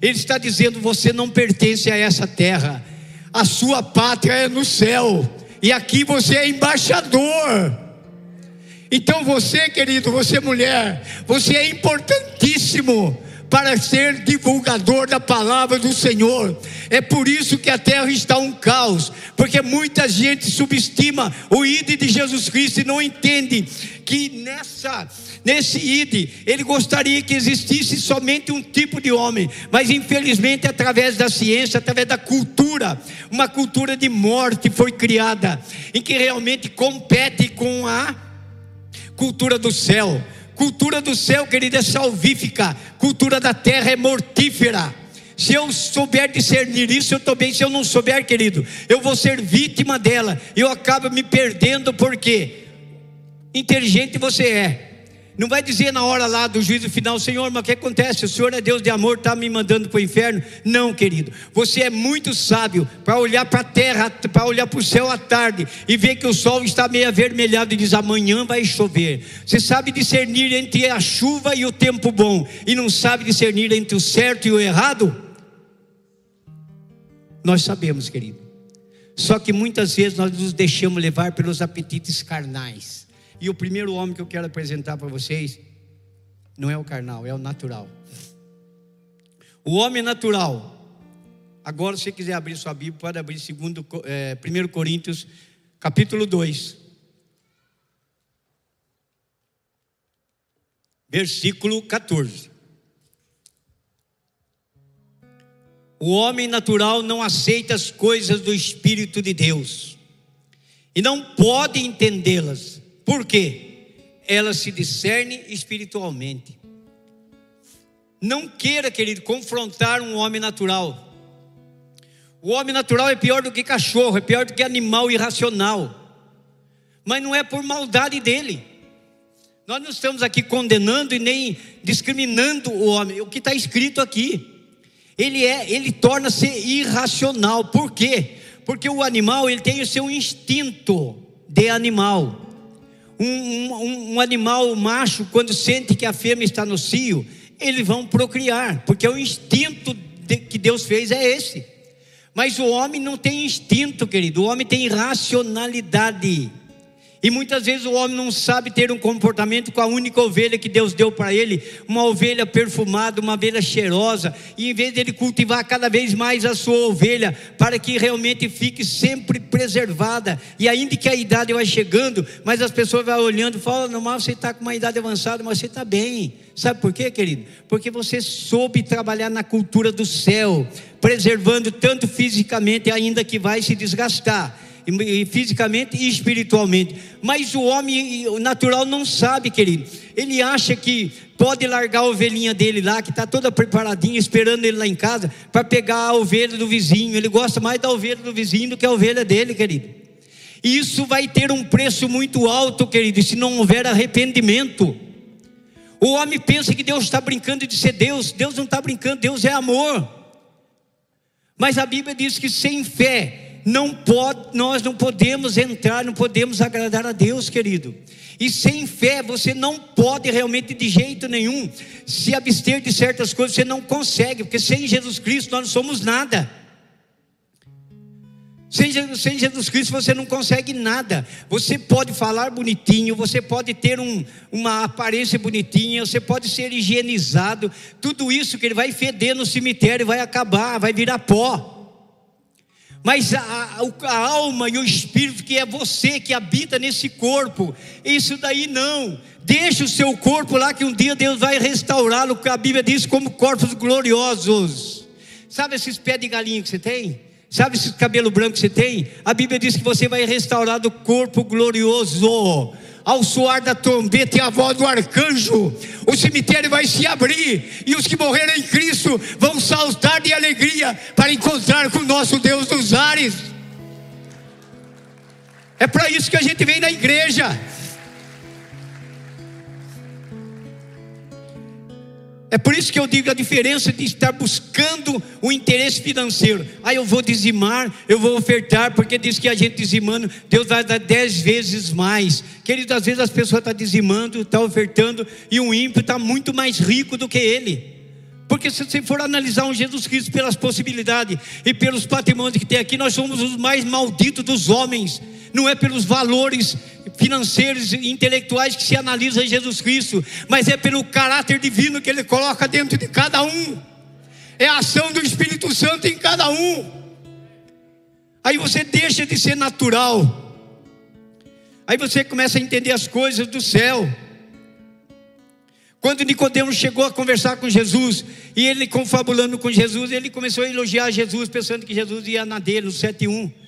ele está dizendo: você não pertence a essa terra, a sua pátria é no céu, e aqui você é embaixador. Então você, querido, você mulher, você é importantíssimo para ser divulgador da palavra do Senhor. É por isso que a terra está um caos, porque muita gente subestima o ID de Jesus Cristo e não entende que nessa nesse ID, ele gostaria que existisse somente um tipo de homem, mas infelizmente através da ciência, através da cultura, uma cultura de morte foi criada, em que realmente compete com a cultura do céu. Cultura do céu, querido, é salvífica. Cultura da terra é mortífera. Se eu souber discernir isso, eu estou bem. Se eu não souber, querido, eu vou ser vítima dela. Eu acabo me perdendo porque inteligente você é. Não vai dizer na hora lá do juízo final, Senhor, mas o que acontece? O Senhor é Deus de amor, está me mandando para o inferno? Não, querido. Você é muito sábio para olhar para a terra, para olhar para o céu à tarde e ver que o sol está meio avermelhado e diz: amanhã vai chover. Você sabe discernir entre a chuva e o tempo bom e não sabe discernir entre o certo e o errado? Nós sabemos, querido. Só que muitas vezes nós nos deixamos levar pelos apetites carnais. E o primeiro homem que eu quero apresentar para vocês não é o carnal, é o natural. O homem natural. Agora, se você quiser abrir sua Bíblia, pode abrir segundo, é, 1 Coríntios, capítulo 2. Versículo 14. O homem natural não aceita as coisas do Espírito de Deus e não pode entendê-las, por quê? Ela se discerne espiritualmente. Não queira, querido, confrontar um homem natural. O homem natural é pior do que cachorro, é pior do que animal irracional. Mas não é por maldade dele. Nós não estamos aqui condenando e nem discriminando o homem. O que está escrito aqui, ele é, ele torna-se irracional. Por quê? Porque o animal ele tem o seu instinto de animal. Um, um, um animal macho, quando sente que a fêmea está no cio, eles vão procriar, porque o instinto de, que Deus fez é esse. Mas o homem não tem instinto, querido, o homem tem racionalidade. E muitas vezes o homem não sabe ter um comportamento com a única ovelha que Deus deu para ele, uma ovelha perfumada, uma ovelha cheirosa, e em vez dele cultivar cada vez mais a sua ovelha, para que realmente fique sempre preservada, e ainda que a idade vai chegando, mas as pessoas vão olhando e falam: normal, você está com uma idade avançada, mas você está bem. Sabe por quê, querido? Porque você soube trabalhar na cultura do céu, preservando tanto fisicamente, ainda que vai se desgastar e fisicamente e espiritualmente. Mas o homem natural não sabe, querido. Ele acha que pode largar a ovelhinha dele lá, que está toda preparadinha, esperando ele lá em casa, para pegar a ovelha do vizinho. Ele gosta mais da ovelha do vizinho do que a ovelha dele, querido. E isso vai ter um preço muito alto, querido, se não houver arrependimento. O homem pensa que Deus está brincando de ser Deus. Deus não está brincando, Deus é amor. Mas a Bíblia diz que sem fé não pode, nós não podemos entrar, não podemos agradar a Deus, querido. E sem fé você não pode realmente de jeito nenhum se abster de certas coisas, você não consegue, porque sem Jesus Cristo nós não somos nada. Sem Jesus, sem Jesus, Cristo você não consegue nada. Você pode falar bonitinho, você pode ter um, uma aparência bonitinha, você pode ser higienizado. Tudo isso que ele vai feder no cemitério, vai acabar, vai virar pó. Mas a, a, alma e o espírito que é você que habita nesse corpo, isso daí não. Deixa o seu corpo lá que um dia Deus vai restaurá-lo, a Bíblia diz como corpos gloriosos. Sabe esses pés de galinha que você tem? Sabe esse cabelo branco que você tem? A Bíblia diz que você vai restaurar do corpo glorioso ao soar da trombeta e a voz do arcanjo, o cemitério vai se abrir e os que morreram em Cristo vão saltar de alegria para encontrar com o nosso Deus dos ares. É para isso que a gente vem na igreja. É por isso que eu digo a diferença de estar buscando o interesse financeiro. Ah, eu vou dizimar, eu vou ofertar, porque diz que a gente dizimando, Deus vai dar dez vezes mais. Querido, às vezes as pessoas estão dizimando, estão ofertando, e o ímpio está muito mais rico do que ele. Porque se você for analisar um Jesus Cristo pelas possibilidades e pelos patrimônios que tem aqui, nós somos os mais malditos dos homens. Não é pelos valores financeiros e intelectuais que se analisa em Jesus Cristo, mas é pelo caráter divino que Ele coloca dentro de cada um. É a ação do Espírito Santo em cada um. Aí você deixa de ser natural. Aí você começa a entender as coisas do céu. Quando Nicodemos chegou a conversar com Jesus, e ele confabulando com Jesus, ele começou a elogiar Jesus, pensando que Jesus ia na dele, no 7.1.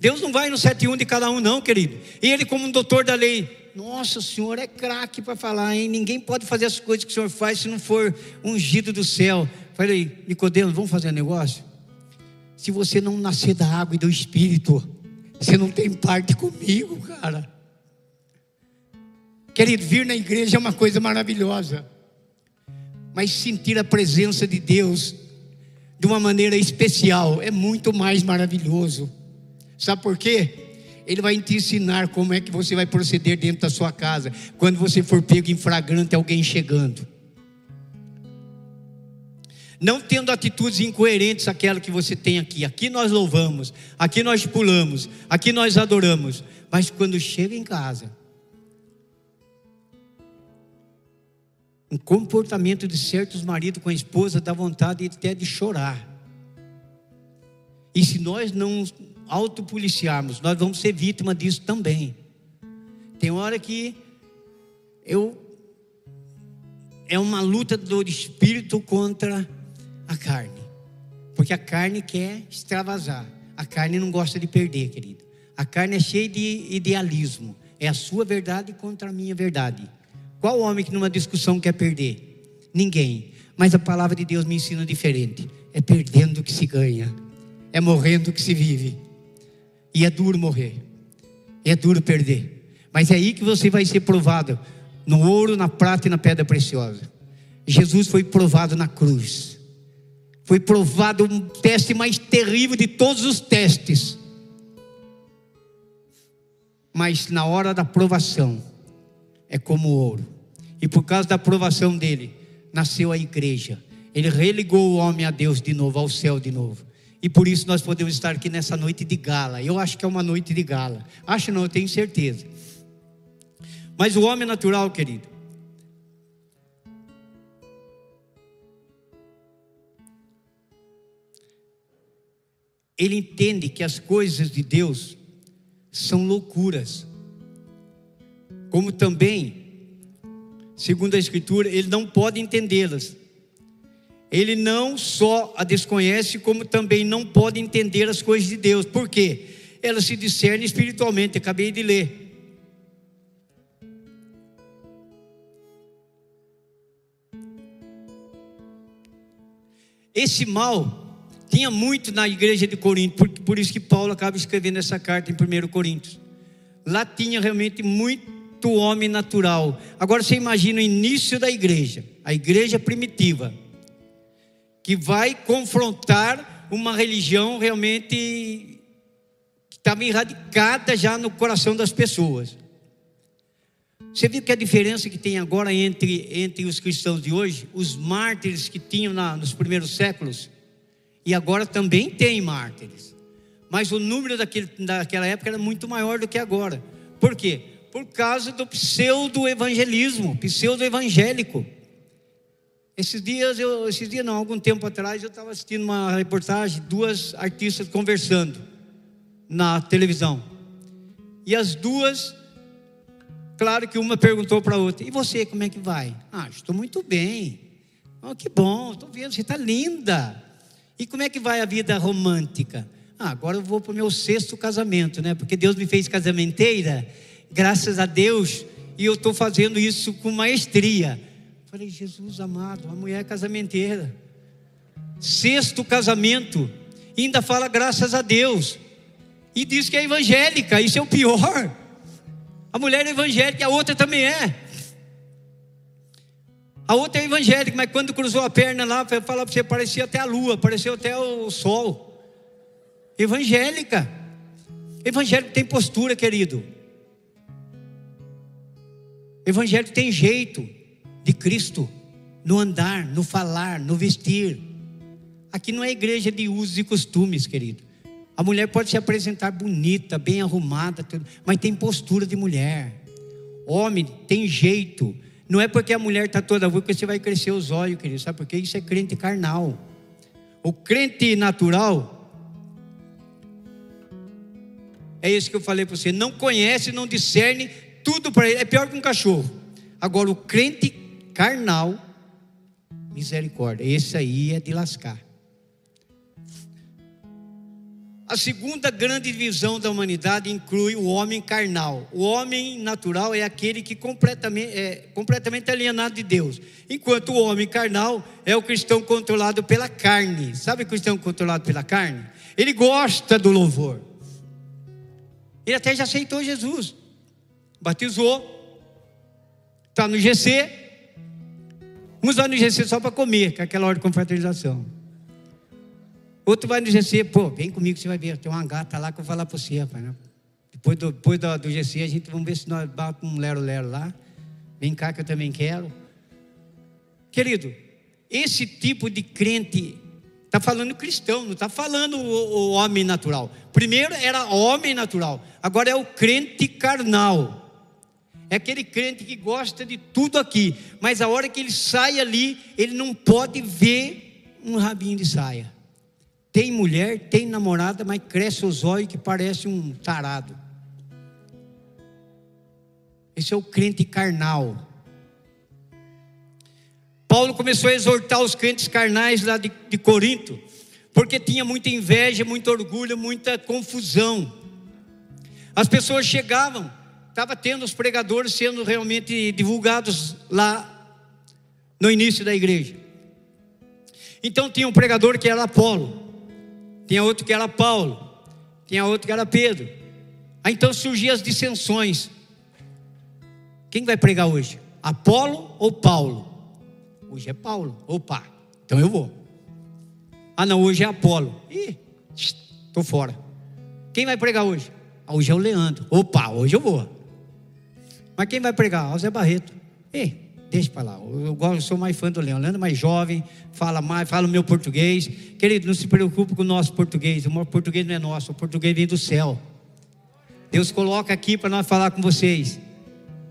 Deus não vai no 7.1 de cada um, não, querido. E ele, como um doutor da lei, nossa, o senhor é craque para falar, hein? Ninguém pode fazer as coisas que o senhor faz se não for ungido do céu. Falei, Nicodemos, vamos fazer um negócio? Se você não nascer da água e do espírito, você não tem parte comigo, cara. Querido, vir na igreja é uma coisa maravilhosa, mas sentir a presença de Deus de uma maneira especial é muito mais maravilhoso. Sabe por quê? Ele vai te ensinar como é que você vai proceder dentro da sua casa, quando você for pego em flagrante alguém chegando. Não tendo atitudes incoerentes àquela que você tem aqui. Aqui nós louvamos, aqui nós pulamos, aqui nós adoramos. Mas quando chega em casa, um comportamento de certos maridos com a esposa dá vontade até de chorar. E se nós não autopoliciarmos, nós vamos ser vítima disso também. Tem hora que eu é uma luta do espírito contra a carne. Porque a carne quer extravasar. A carne não gosta de perder, querido. A carne é cheia de idealismo. É a sua verdade contra a minha verdade. Qual homem que numa discussão quer perder? Ninguém. Mas a palavra de Deus me ensina diferente. É perdendo que se ganha, é morrendo que se vive. E é duro morrer, é duro perder. Mas é aí que você vai ser provado no ouro, na prata e na pedra preciosa. Jesus foi provado na cruz. Foi provado um teste mais terrível de todos os testes. Mas na hora da provação, é como ouro. E por causa da provação dele, nasceu a igreja. Ele religou o homem a Deus de novo, ao céu de novo. E por isso nós podemos estar aqui nessa noite de gala. Eu acho que é uma noite de gala. Acho não, eu tenho certeza. Mas o homem natural, querido, ele entende que as coisas de Deus são loucuras. Como também, segundo a Escritura, ele não pode entendê-las. Ele não só a desconhece, como também não pode entender as coisas de Deus. Por quê? Elas se discernem espiritualmente, acabei de ler. Esse mal tinha muito na igreja de Corinto, por, por isso que Paulo acaba escrevendo essa carta em 1 Coríntios. Lá tinha realmente muito homem natural. Agora você imagina o início da igreja, a igreja primitiva, que vai confrontar uma religião realmente que estava erradicada já no coração das pessoas. Você viu que a diferença que tem agora entre, entre os cristãos de hoje, os mártires que tinham na, nos primeiros séculos, e agora também tem mártires. Mas o número daquele, daquela época era muito maior do que agora. Por quê? Por causa do pseudo-evangelismo, pseudo-evangélico. Esses dias, eu, esses dias não, algum tempo atrás, eu estava assistindo uma reportagem, duas artistas conversando na televisão. E as duas, claro que uma perguntou para a outra: E você, como é que vai? Ah, estou muito bem. Oh, que bom, estou vendo, você está linda. E como é que vai a vida romântica? Ah, agora eu vou para o meu sexto casamento, né? Porque Deus me fez casamenteira, graças a Deus, e eu estou fazendo isso com maestria. Falei, Jesus amado, a mulher é casamenteira. Sexto casamento, ainda fala graças a Deus. E diz que é evangélica, isso é o pior. A mulher é evangélica, a outra também é. A outra é evangélica, mas quando cruzou a perna lá, para falar para você, parecia até a lua, parecia até o sol. Evangélica. Evangélico tem postura, querido. Evangélico tem jeito de Cristo no andar, no falar, no vestir. Aqui não é igreja de usos e costumes, querido. A mulher pode se apresentar bonita, bem arrumada, mas tem postura de mulher. Homem tem jeito não é porque a mulher está toda boa que você vai crescer os olhos, querido. Sabe por quê? Isso é crente carnal. O crente natural é isso que eu falei para você. Não conhece, não discerne tudo para ele. É pior que um cachorro. Agora, o crente carnal, misericórdia. Esse aí é de lascar. A segunda grande divisão da humanidade inclui o homem carnal. O homem natural é aquele que completamente, é completamente alienado de Deus. Enquanto o homem carnal é o cristão controlado pela carne. Sabe o cristão controlado pela carne? Ele gosta do louvor. Ele até já aceitou Jesus. Batizou. Está no GC. Vamos lá no GC só para comer, com aquela hora de confraternização. Outro vai nos GC, pô, vem comigo, você vai ver. Tem uma gata lá que eu vou falar para você, rapaz. Né? Depois, do, depois do, do GC, a gente vamos ver se nós batemos um lero-lero lá. Vem cá que eu também quero. Querido, esse tipo de crente está falando cristão, não está falando o, o, homem natural. Primeiro era homem natural, agora é o crente carnal. É aquele crente que gosta de tudo aqui, mas a hora que ele sai ali, ele não pode ver um rabinho de saia. Tem mulher, tem namorada, mas cresce os olhos que parece um tarado. Esse é o crente carnal. Paulo começou a exortar os crentes carnais lá de, de Corinto, porque tinha muita inveja, muito orgulho, muita confusão. As pessoas chegavam, estava tendo os pregadores sendo realmente divulgados lá no início da igreja. Então tinha um pregador que era Apolo, tinha outro que era Paulo, tinha outro que era Pedro. Aí então surgiam as dissensões. Quem vai pregar hoje? Apolo ou Paulo? Hoje é Paulo. Opa, então eu vou. Ah, não, hoje é Apolo. Ih, estou fora. Quem vai pregar hoje? Ah, hoje é o Leandro. Opa, hoje eu vou. Mas quem vai pregar? O Zé Barreto. Ei, deixa para lá. Eu, eu sou mais fã do. Leandro é mais jovem, fala mais, fala o meu português. Querido, não se preocupe com o nosso português. O português não é nosso, o português vem do céu. Deus coloca aqui para nós falar com vocês.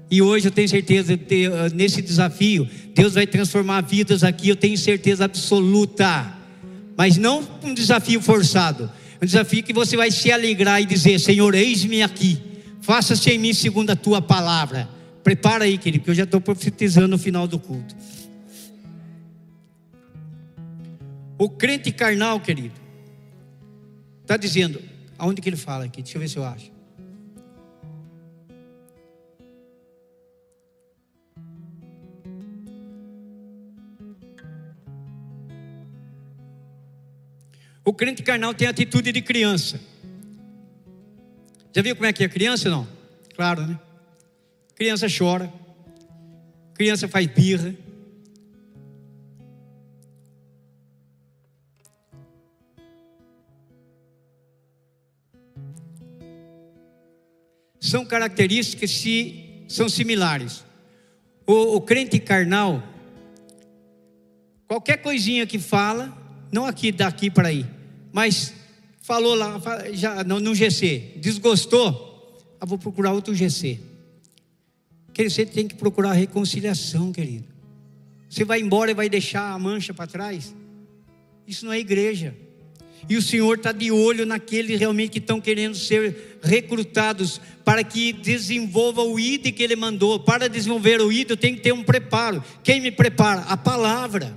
E hoje eu tenho certeza, ah, nesse desafio, Deus vai transformar vidas aqui, eu tenho certeza absoluta. Mas não um desafio forçado, um desafio que você vai se alegrar e dizer: Senhor, eis-me aqui, faça-se em mim segundo a tua palavra. Prepara aí, querido, que eu já estou profetizando no final do culto. O crente carnal, querido, está dizendo, aonde que ele fala aqui? Deixa eu ver se eu acho. O crente carnal tem atitude de criança. Já viu como é que é criança não? Claro, né? Criança chora. Criança faz birra. São características que são similares. O, o crente carnal, qualquer coisinha que fala, não aqui daqui para aí, mas falou lá já no, no GC, desgostou, ah, vou procurar outro GC. Querido, você tem que procurar reconciliação, querido. Você vai embora e vai deixar a mancha para trás? Isso não é igreja. E o Senhor está de olho naqueles realmente que estão querendo ser recrutados para que desenvolva o ID que Ele mandou. Para desenvolver o eu tenho que ter um preparo. Quem me prepara? A palavra.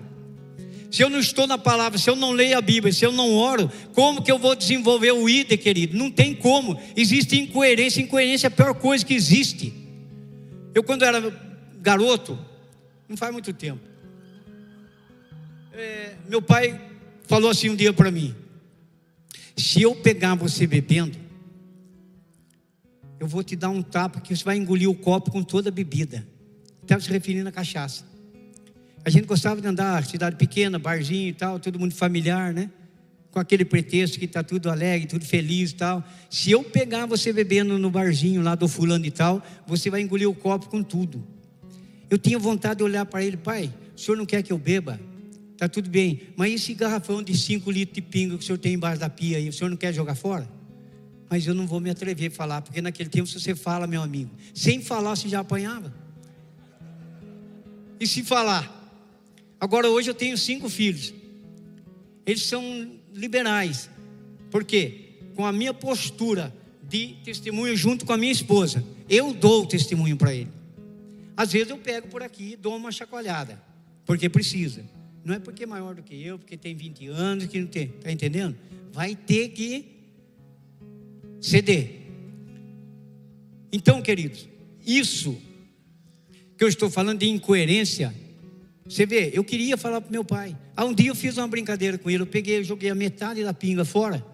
Se eu não estou na palavra, se eu não leio a Bíblia, se eu não oro, como que eu vou desenvolver o ID, querido? Não tem como. Existe incoerência. Incoerência é a pior coisa que existe. Eu, quando era garoto, não faz muito tempo, é, meu pai falou assim um dia para mim: se eu pegar você bebendo, eu vou te dar um tapa que você vai engolir o copo com toda a bebida. Estava se referindo à cachaça. A gente gostava de andar, cidade pequena, barzinho e tal, todo mundo familiar, né? Com aquele pretexto que está tudo alegre, tudo feliz e tal. Se eu pegar você bebendo no barzinho lá do fulano e tal, você vai engolir o copo com tudo. Eu tinha vontade de olhar para ele, pai, o senhor não quer que eu beba? Tá tudo bem, mas esse garrafão de 5 litros de pinga que o senhor tem embaixo da pia aí, o senhor não quer jogar fora? Mas eu não vou me atrever a falar, porque naquele tempo se você fala, meu amigo, sem falar você já apanhava. E se falar, Agora, hoje eu tenho cinco filhos. Eles são liberais. Por quê? Com a minha postura de testemunho junto com a minha esposa, eu dou o testemunho para ele. Às vezes eu pego por aqui e dou uma chacoalhada, porque precisa. Não é porque é maior do que eu, porque tem 20 anos, que não tem. Está entendendo? Vai ter que ceder. Então, queridos, isso que eu estou falando de incoerência você vê, eu queria falar para meu pai. Há um dia eu fiz uma brincadeira com ele. Eu peguei, joguei a metade da pinga fora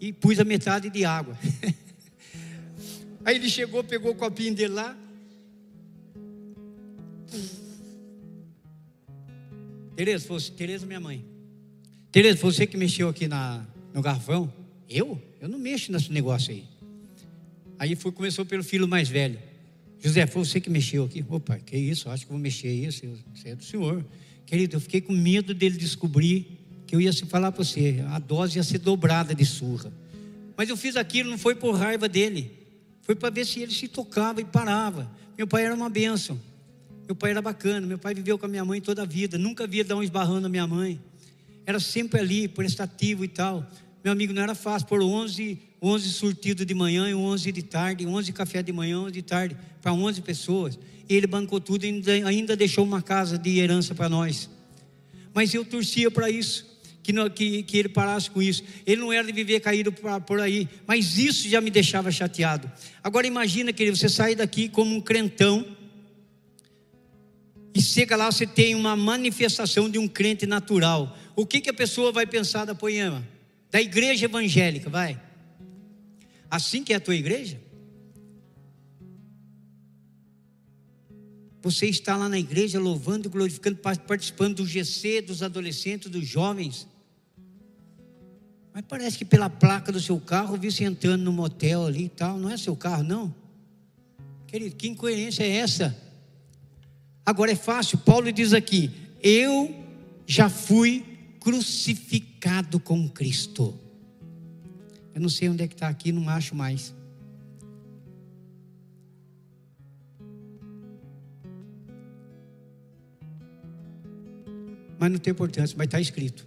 e pus a metade de água. Aí ele chegou, pegou o copinho dele lá. Tereza, fosse Tereza, minha mãe. Tereza, você que mexeu aqui na, no garrafão? Eu? Eu não mexo nesse negócio aí. Aí foi, começou pelo filho mais velho. José, foi você que mexeu aqui? Opa, que isso, acho que vou mexer isso, isso é do senhor. Querido, eu fiquei com medo dele descobrir que eu ia se falar para você, a dose ia ser dobrada de surra. Mas eu fiz aquilo, não foi por raiva dele, foi para ver se ele se tocava e parava. Meu pai era uma bênção, meu pai era bacana, meu pai viveu com a minha mãe toda a vida, nunca via dar um esbarrando na minha mãe, era sempre ali, prestativo e tal. Meu amigo, não era fácil, por 11 11 surtido de manhã e 11 de tarde, 11 café de manhã, 11 de tarde, para 11 pessoas. E ele bancou tudo e ainda, ainda deixou uma casa de herança para nós. Mas eu torcia para isso, que, não, que, que ele parasse com isso. Ele não era de viver caído por aí, mas isso já me deixava chateado. Agora imagina que você sai daqui como um crentão, e chega lá, você tem uma manifestação de um crente natural. O que, que a pessoa vai pensar da Poema? Da igreja evangélica, vai? Assim que é a tua igreja? Você está lá na igreja louvando glorificando, participando do GC, dos adolescentes, dos jovens. Mas parece que pela placa do seu carro, vi você entrando no motel ali e tal. Não é seu carro, não? Querido, que incoerência é essa? Agora é fácil, Paulo diz aqui: Eu já fui crucificado com Cristo. Eu não sei onde é que está aqui, não acho mais. Mas não tem importância, mas está escrito.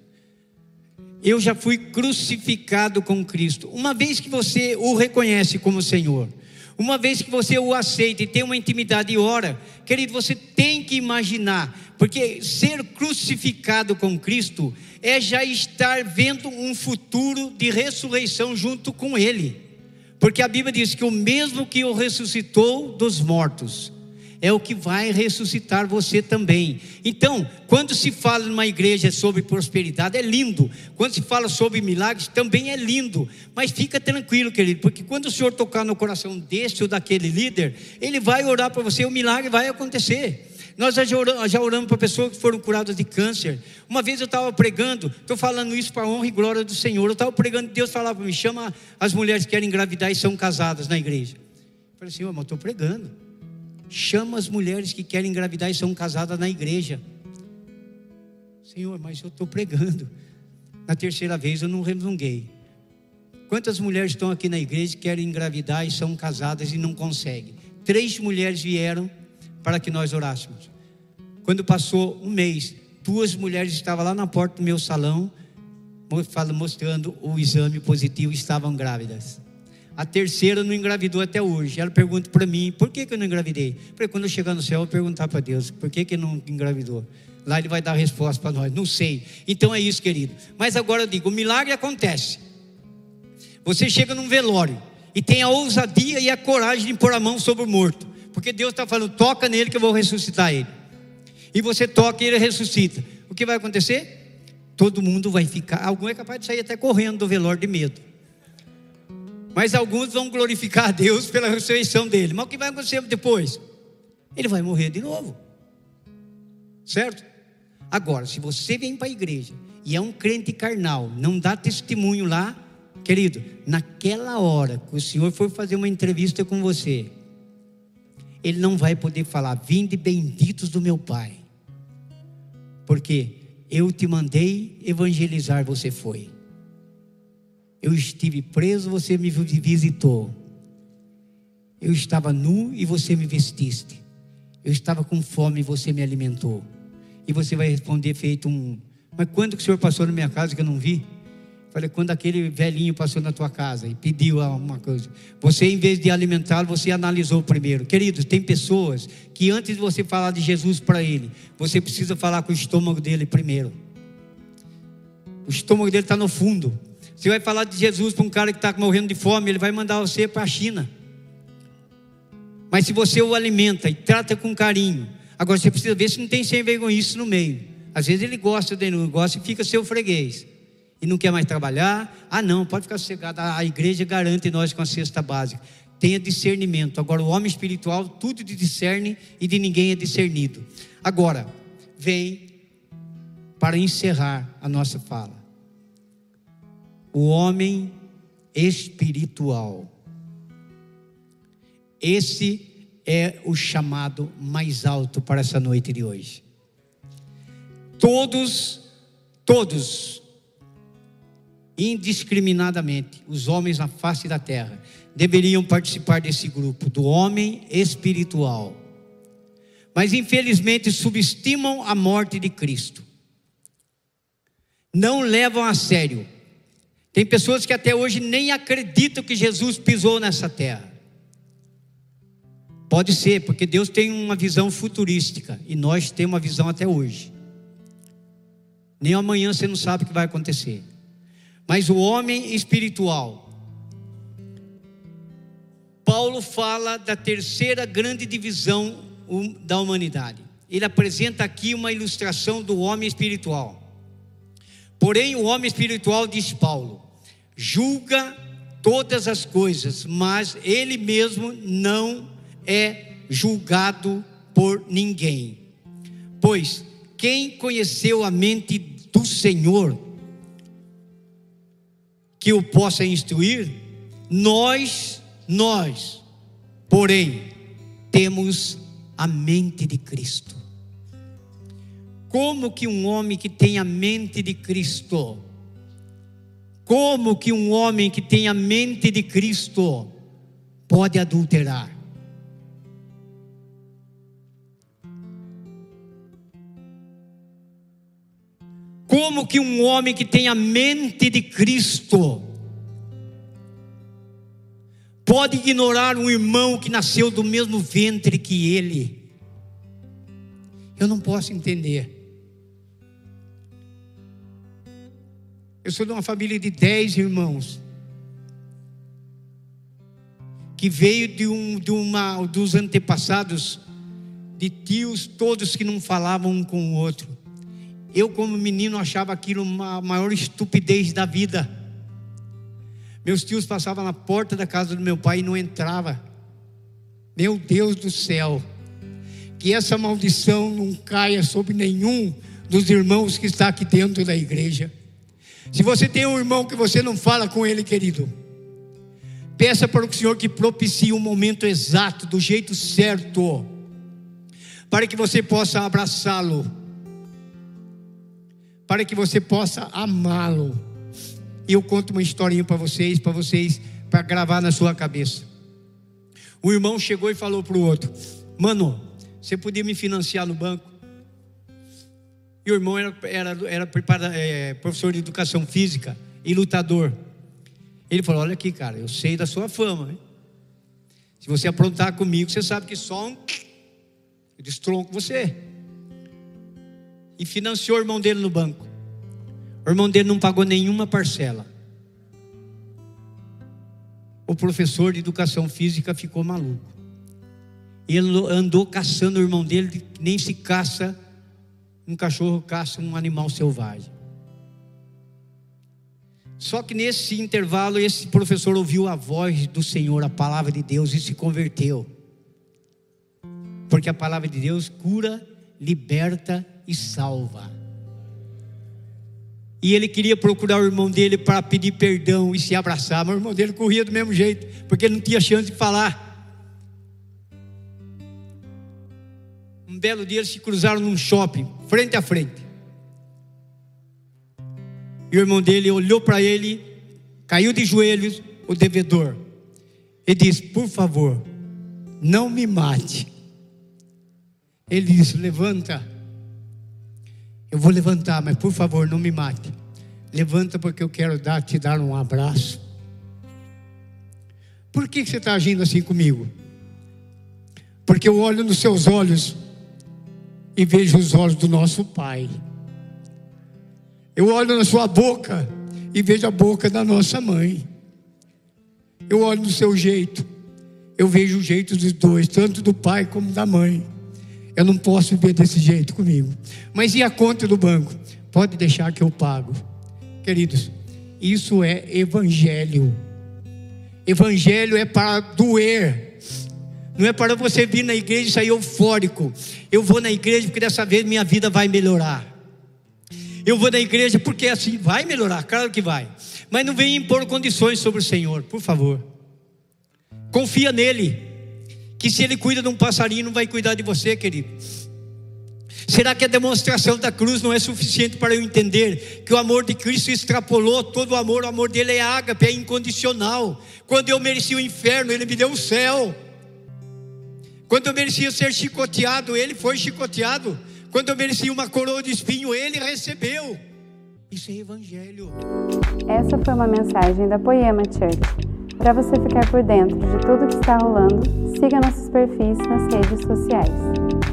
Eu já fui crucificado com Cristo. Uma vez que você o reconhece como Senhor, uma vez que você o aceita e tem uma intimidade e ora, querido, você tem que imaginar, porque ser crucificado com Cristo é já estar vendo um futuro de ressurreição junto com Ele. Porque a Bíblia diz que o mesmo que o ressuscitou dos mortos, é o que vai ressuscitar você também. Então, quando se fala numa igreja sobre prosperidade, é lindo. Quando se fala sobre milagres, também é lindo. Mas fica tranquilo, querido, porque quando o Senhor tocar no coração desse ou daquele líder, ele vai orar para você, o milagre vai acontecer. Nós já oramos, já oramos para pessoas que foram curadas de câncer. Uma vez eu estava pregando, estou falando isso para a honra e glória do Senhor. Eu estava pregando, Deus falava para mim: chama as mulheres que querem engravidar e são casadas na igreja. Eu falei assim, mas estou pregando chama as mulheres que querem engravidar e são casadas na igreja. Senhor, mas eu estou pregando. Na terceira vez eu não resmunguei. Quantas mulheres estão aqui na igreja que querem engravidar e são casadas e não conseguem? Três mulheres vieram para que nós orássemos. Quando passou um mês, duas mulheres estavam lá na porta do meu salão, mostrando o exame positivo, estavam grávidas. A terceira não engravidou até hoje. Ela pergunta para mim: por que, que eu não engravidei? Falei, quando eu chegar no céu, eu vou perguntar para Deus: por que, que não engravidou? Lá ele vai dar a resposta para nós. Não sei. Então é isso, querido. Mas agora eu digo: o milagre acontece. Você chega num velório e tem a ousadia e a coragem de pôr a mão sobre o morto. Porque Deus está falando: toca nele que eu vou ressuscitar ele. E você toca e ele ressuscita. O que vai acontecer? Todo mundo vai ficar. Algum é capaz de sair até correndo do velório de medo. Mas alguns vão glorificar a Deus pela ressurreição dele. Mas o que vai acontecer depois? Ele vai morrer de novo. Certo? Agora, se você vem para a igreja e é um crente carnal, não dá testemunho lá, querido, naquela hora que o Senhor for fazer uma entrevista com você, ele não vai poder falar: Vinde benditos do meu Pai, porque eu te mandei evangelizar, você foi. Eu estive preso, você me visitou. Eu estava nu e você me vestiste. Eu estava com fome e você me alimentou. E você vai responder feito um. Mas quando que o senhor passou na minha casa que eu não vi? Falei, quando aquele velhinho passou na tua casa e pediu alguma coisa. Você, em vez de alimentá-lo, você analisou primeiro. Queridos, tem pessoas que antes de você falar de Jesus para ele, você precisa falar com o estômago dele primeiro. O estômago dele está no fundo. Você vai falar de Jesus para um cara que está morrendo de fome, ele vai mandar você para a China. Mas se você o alimenta e trata com carinho, agora você precisa ver se não tem sem vergonhice no meio. Às vezes ele gosta do negócio e fica seu freguês. E não quer mais trabalhar. Ah, não, pode ficar sossegado. A igreja garante nós com a cesta básica. Tenha discernimento. Agora, o homem espiritual, tudo de discerne e de ninguém é discernido. Agora, vem para encerrar a nossa fala o homem espiritual. Esse é o chamado mais alto para essa noite de hoje. Todos, todos, indiscriminadamente, os homens na face da terra, deveriam participar desse grupo, do homem espiritual. Mas infelizmente subestimam a morte de Cristo. Não levam a sério tem pessoas que até hoje nem acreditam que Jesus pisou nessa terra. Pode ser, porque Deus tem uma visão futurística e nós temos uma visão até hoje. Nem amanhã você não sabe o que vai acontecer. Mas o homem espiritual, Paulo fala da terceira grande divisão da humanidade. ele apresenta aqui uma ilustração do homem espiritual. Porém, o homem espiritual, diz Paulo, julga todas as coisas, mas ele mesmo não é julgado por ninguém. Pois quem conheceu a mente do Senhor que o possa instruir, nós, nós, porém, temos a mente de Cristo. Como que um homem que tem a mente de Cristo, como que um homem que tem a mente de Cristo pode adulterar? Como que um homem que tem a mente de Cristo pode ignorar um irmão que nasceu do mesmo ventre que ele? Eu não posso entender. Eu sou de uma família de dez irmãos. Que veio de, um, de uma dos antepassados, de tios todos que não falavam um com o outro. Eu, como menino, achava aquilo uma maior estupidez da vida. Meus tios passavam na porta da casa do meu pai e não entrava. Meu Deus do céu, que essa maldição não caia sobre nenhum dos irmãos que está aqui dentro da igreja. Se você tem um irmão que você não fala com ele, querido, peça para o Senhor que propicie o um momento exato, do jeito certo, para que você possa abraçá-lo para que você possa amá-lo. E eu conto uma historinha para vocês, para vocês, para gravar na sua cabeça. O irmão chegou e falou para o outro: Mano, você podia me financiar no banco? E o irmão era, era, era prepara, é, professor de educação física e lutador. Ele falou: Olha aqui, cara, eu sei da sua fama. Hein? Se você aprontar comigo, você sabe que só um. Eu destronco você e financiou o irmão dele no banco. O irmão dele não pagou nenhuma parcela. O professor de educação física ficou maluco. Ele andou caçando o irmão dele, nem se caça um cachorro caça um animal selvagem. Só que nesse intervalo, esse professor ouviu a voz do Senhor, a palavra de Deus, e se converteu. Porque a palavra de Deus cura, liberta e salva. E ele queria procurar o irmão dele para pedir perdão e se abraçar, mas o irmão dele corria do mesmo jeito, porque ele não tinha chance de falar. Belo dia eles se cruzaram num shopping, frente a frente. E o irmão dele olhou para ele, caiu de joelhos, o devedor, e disse: Por favor, não me mate. Ele disse: Levanta eu vou levantar, mas por favor, não me mate. Levanta porque eu quero dar, te dar um abraço. Por que você está agindo assim comigo? Porque eu olho nos seus olhos e vejo os olhos do nosso Pai. Eu olho na sua boca e vejo a boca da nossa mãe. Eu olho no seu jeito, eu vejo o jeito dos dois, tanto do pai como da mãe. Eu não posso viver desse jeito comigo. Mas e a conta do banco? Pode deixar que eu pago. Queridos, isso é evangelho. Evangelho é para doer. Não é para você vir na igreja e sair eufórico. Eu vou na igreja porque dessa vez minha vida vai melhorar. Eu vou na igreja porque assim vai melhorar, claro que vai. Mas não venha impor condições sobre o Senhor, por favor. Confia nele que se ele cuida de um passarinho, não vai cuidar de você, querido. Será que a demonstração da cruz não é suficiente para eu entender que o amor de Cristo extrapolou todo o amor? O amor dele é ágape, é incondicional. Quando eu merecia o inferno, ele me deu o céu. Quando eu merecia ser chicoteado, ele foi chicoteado. Quando eu merecia uma coroa de espinho, ele recebeu. Isso é evangelho. Essa foi uma mensagem da Poema Church. Para você ficar por dentro de tudo que está rolando, siga nossos perfis nas redes sociais.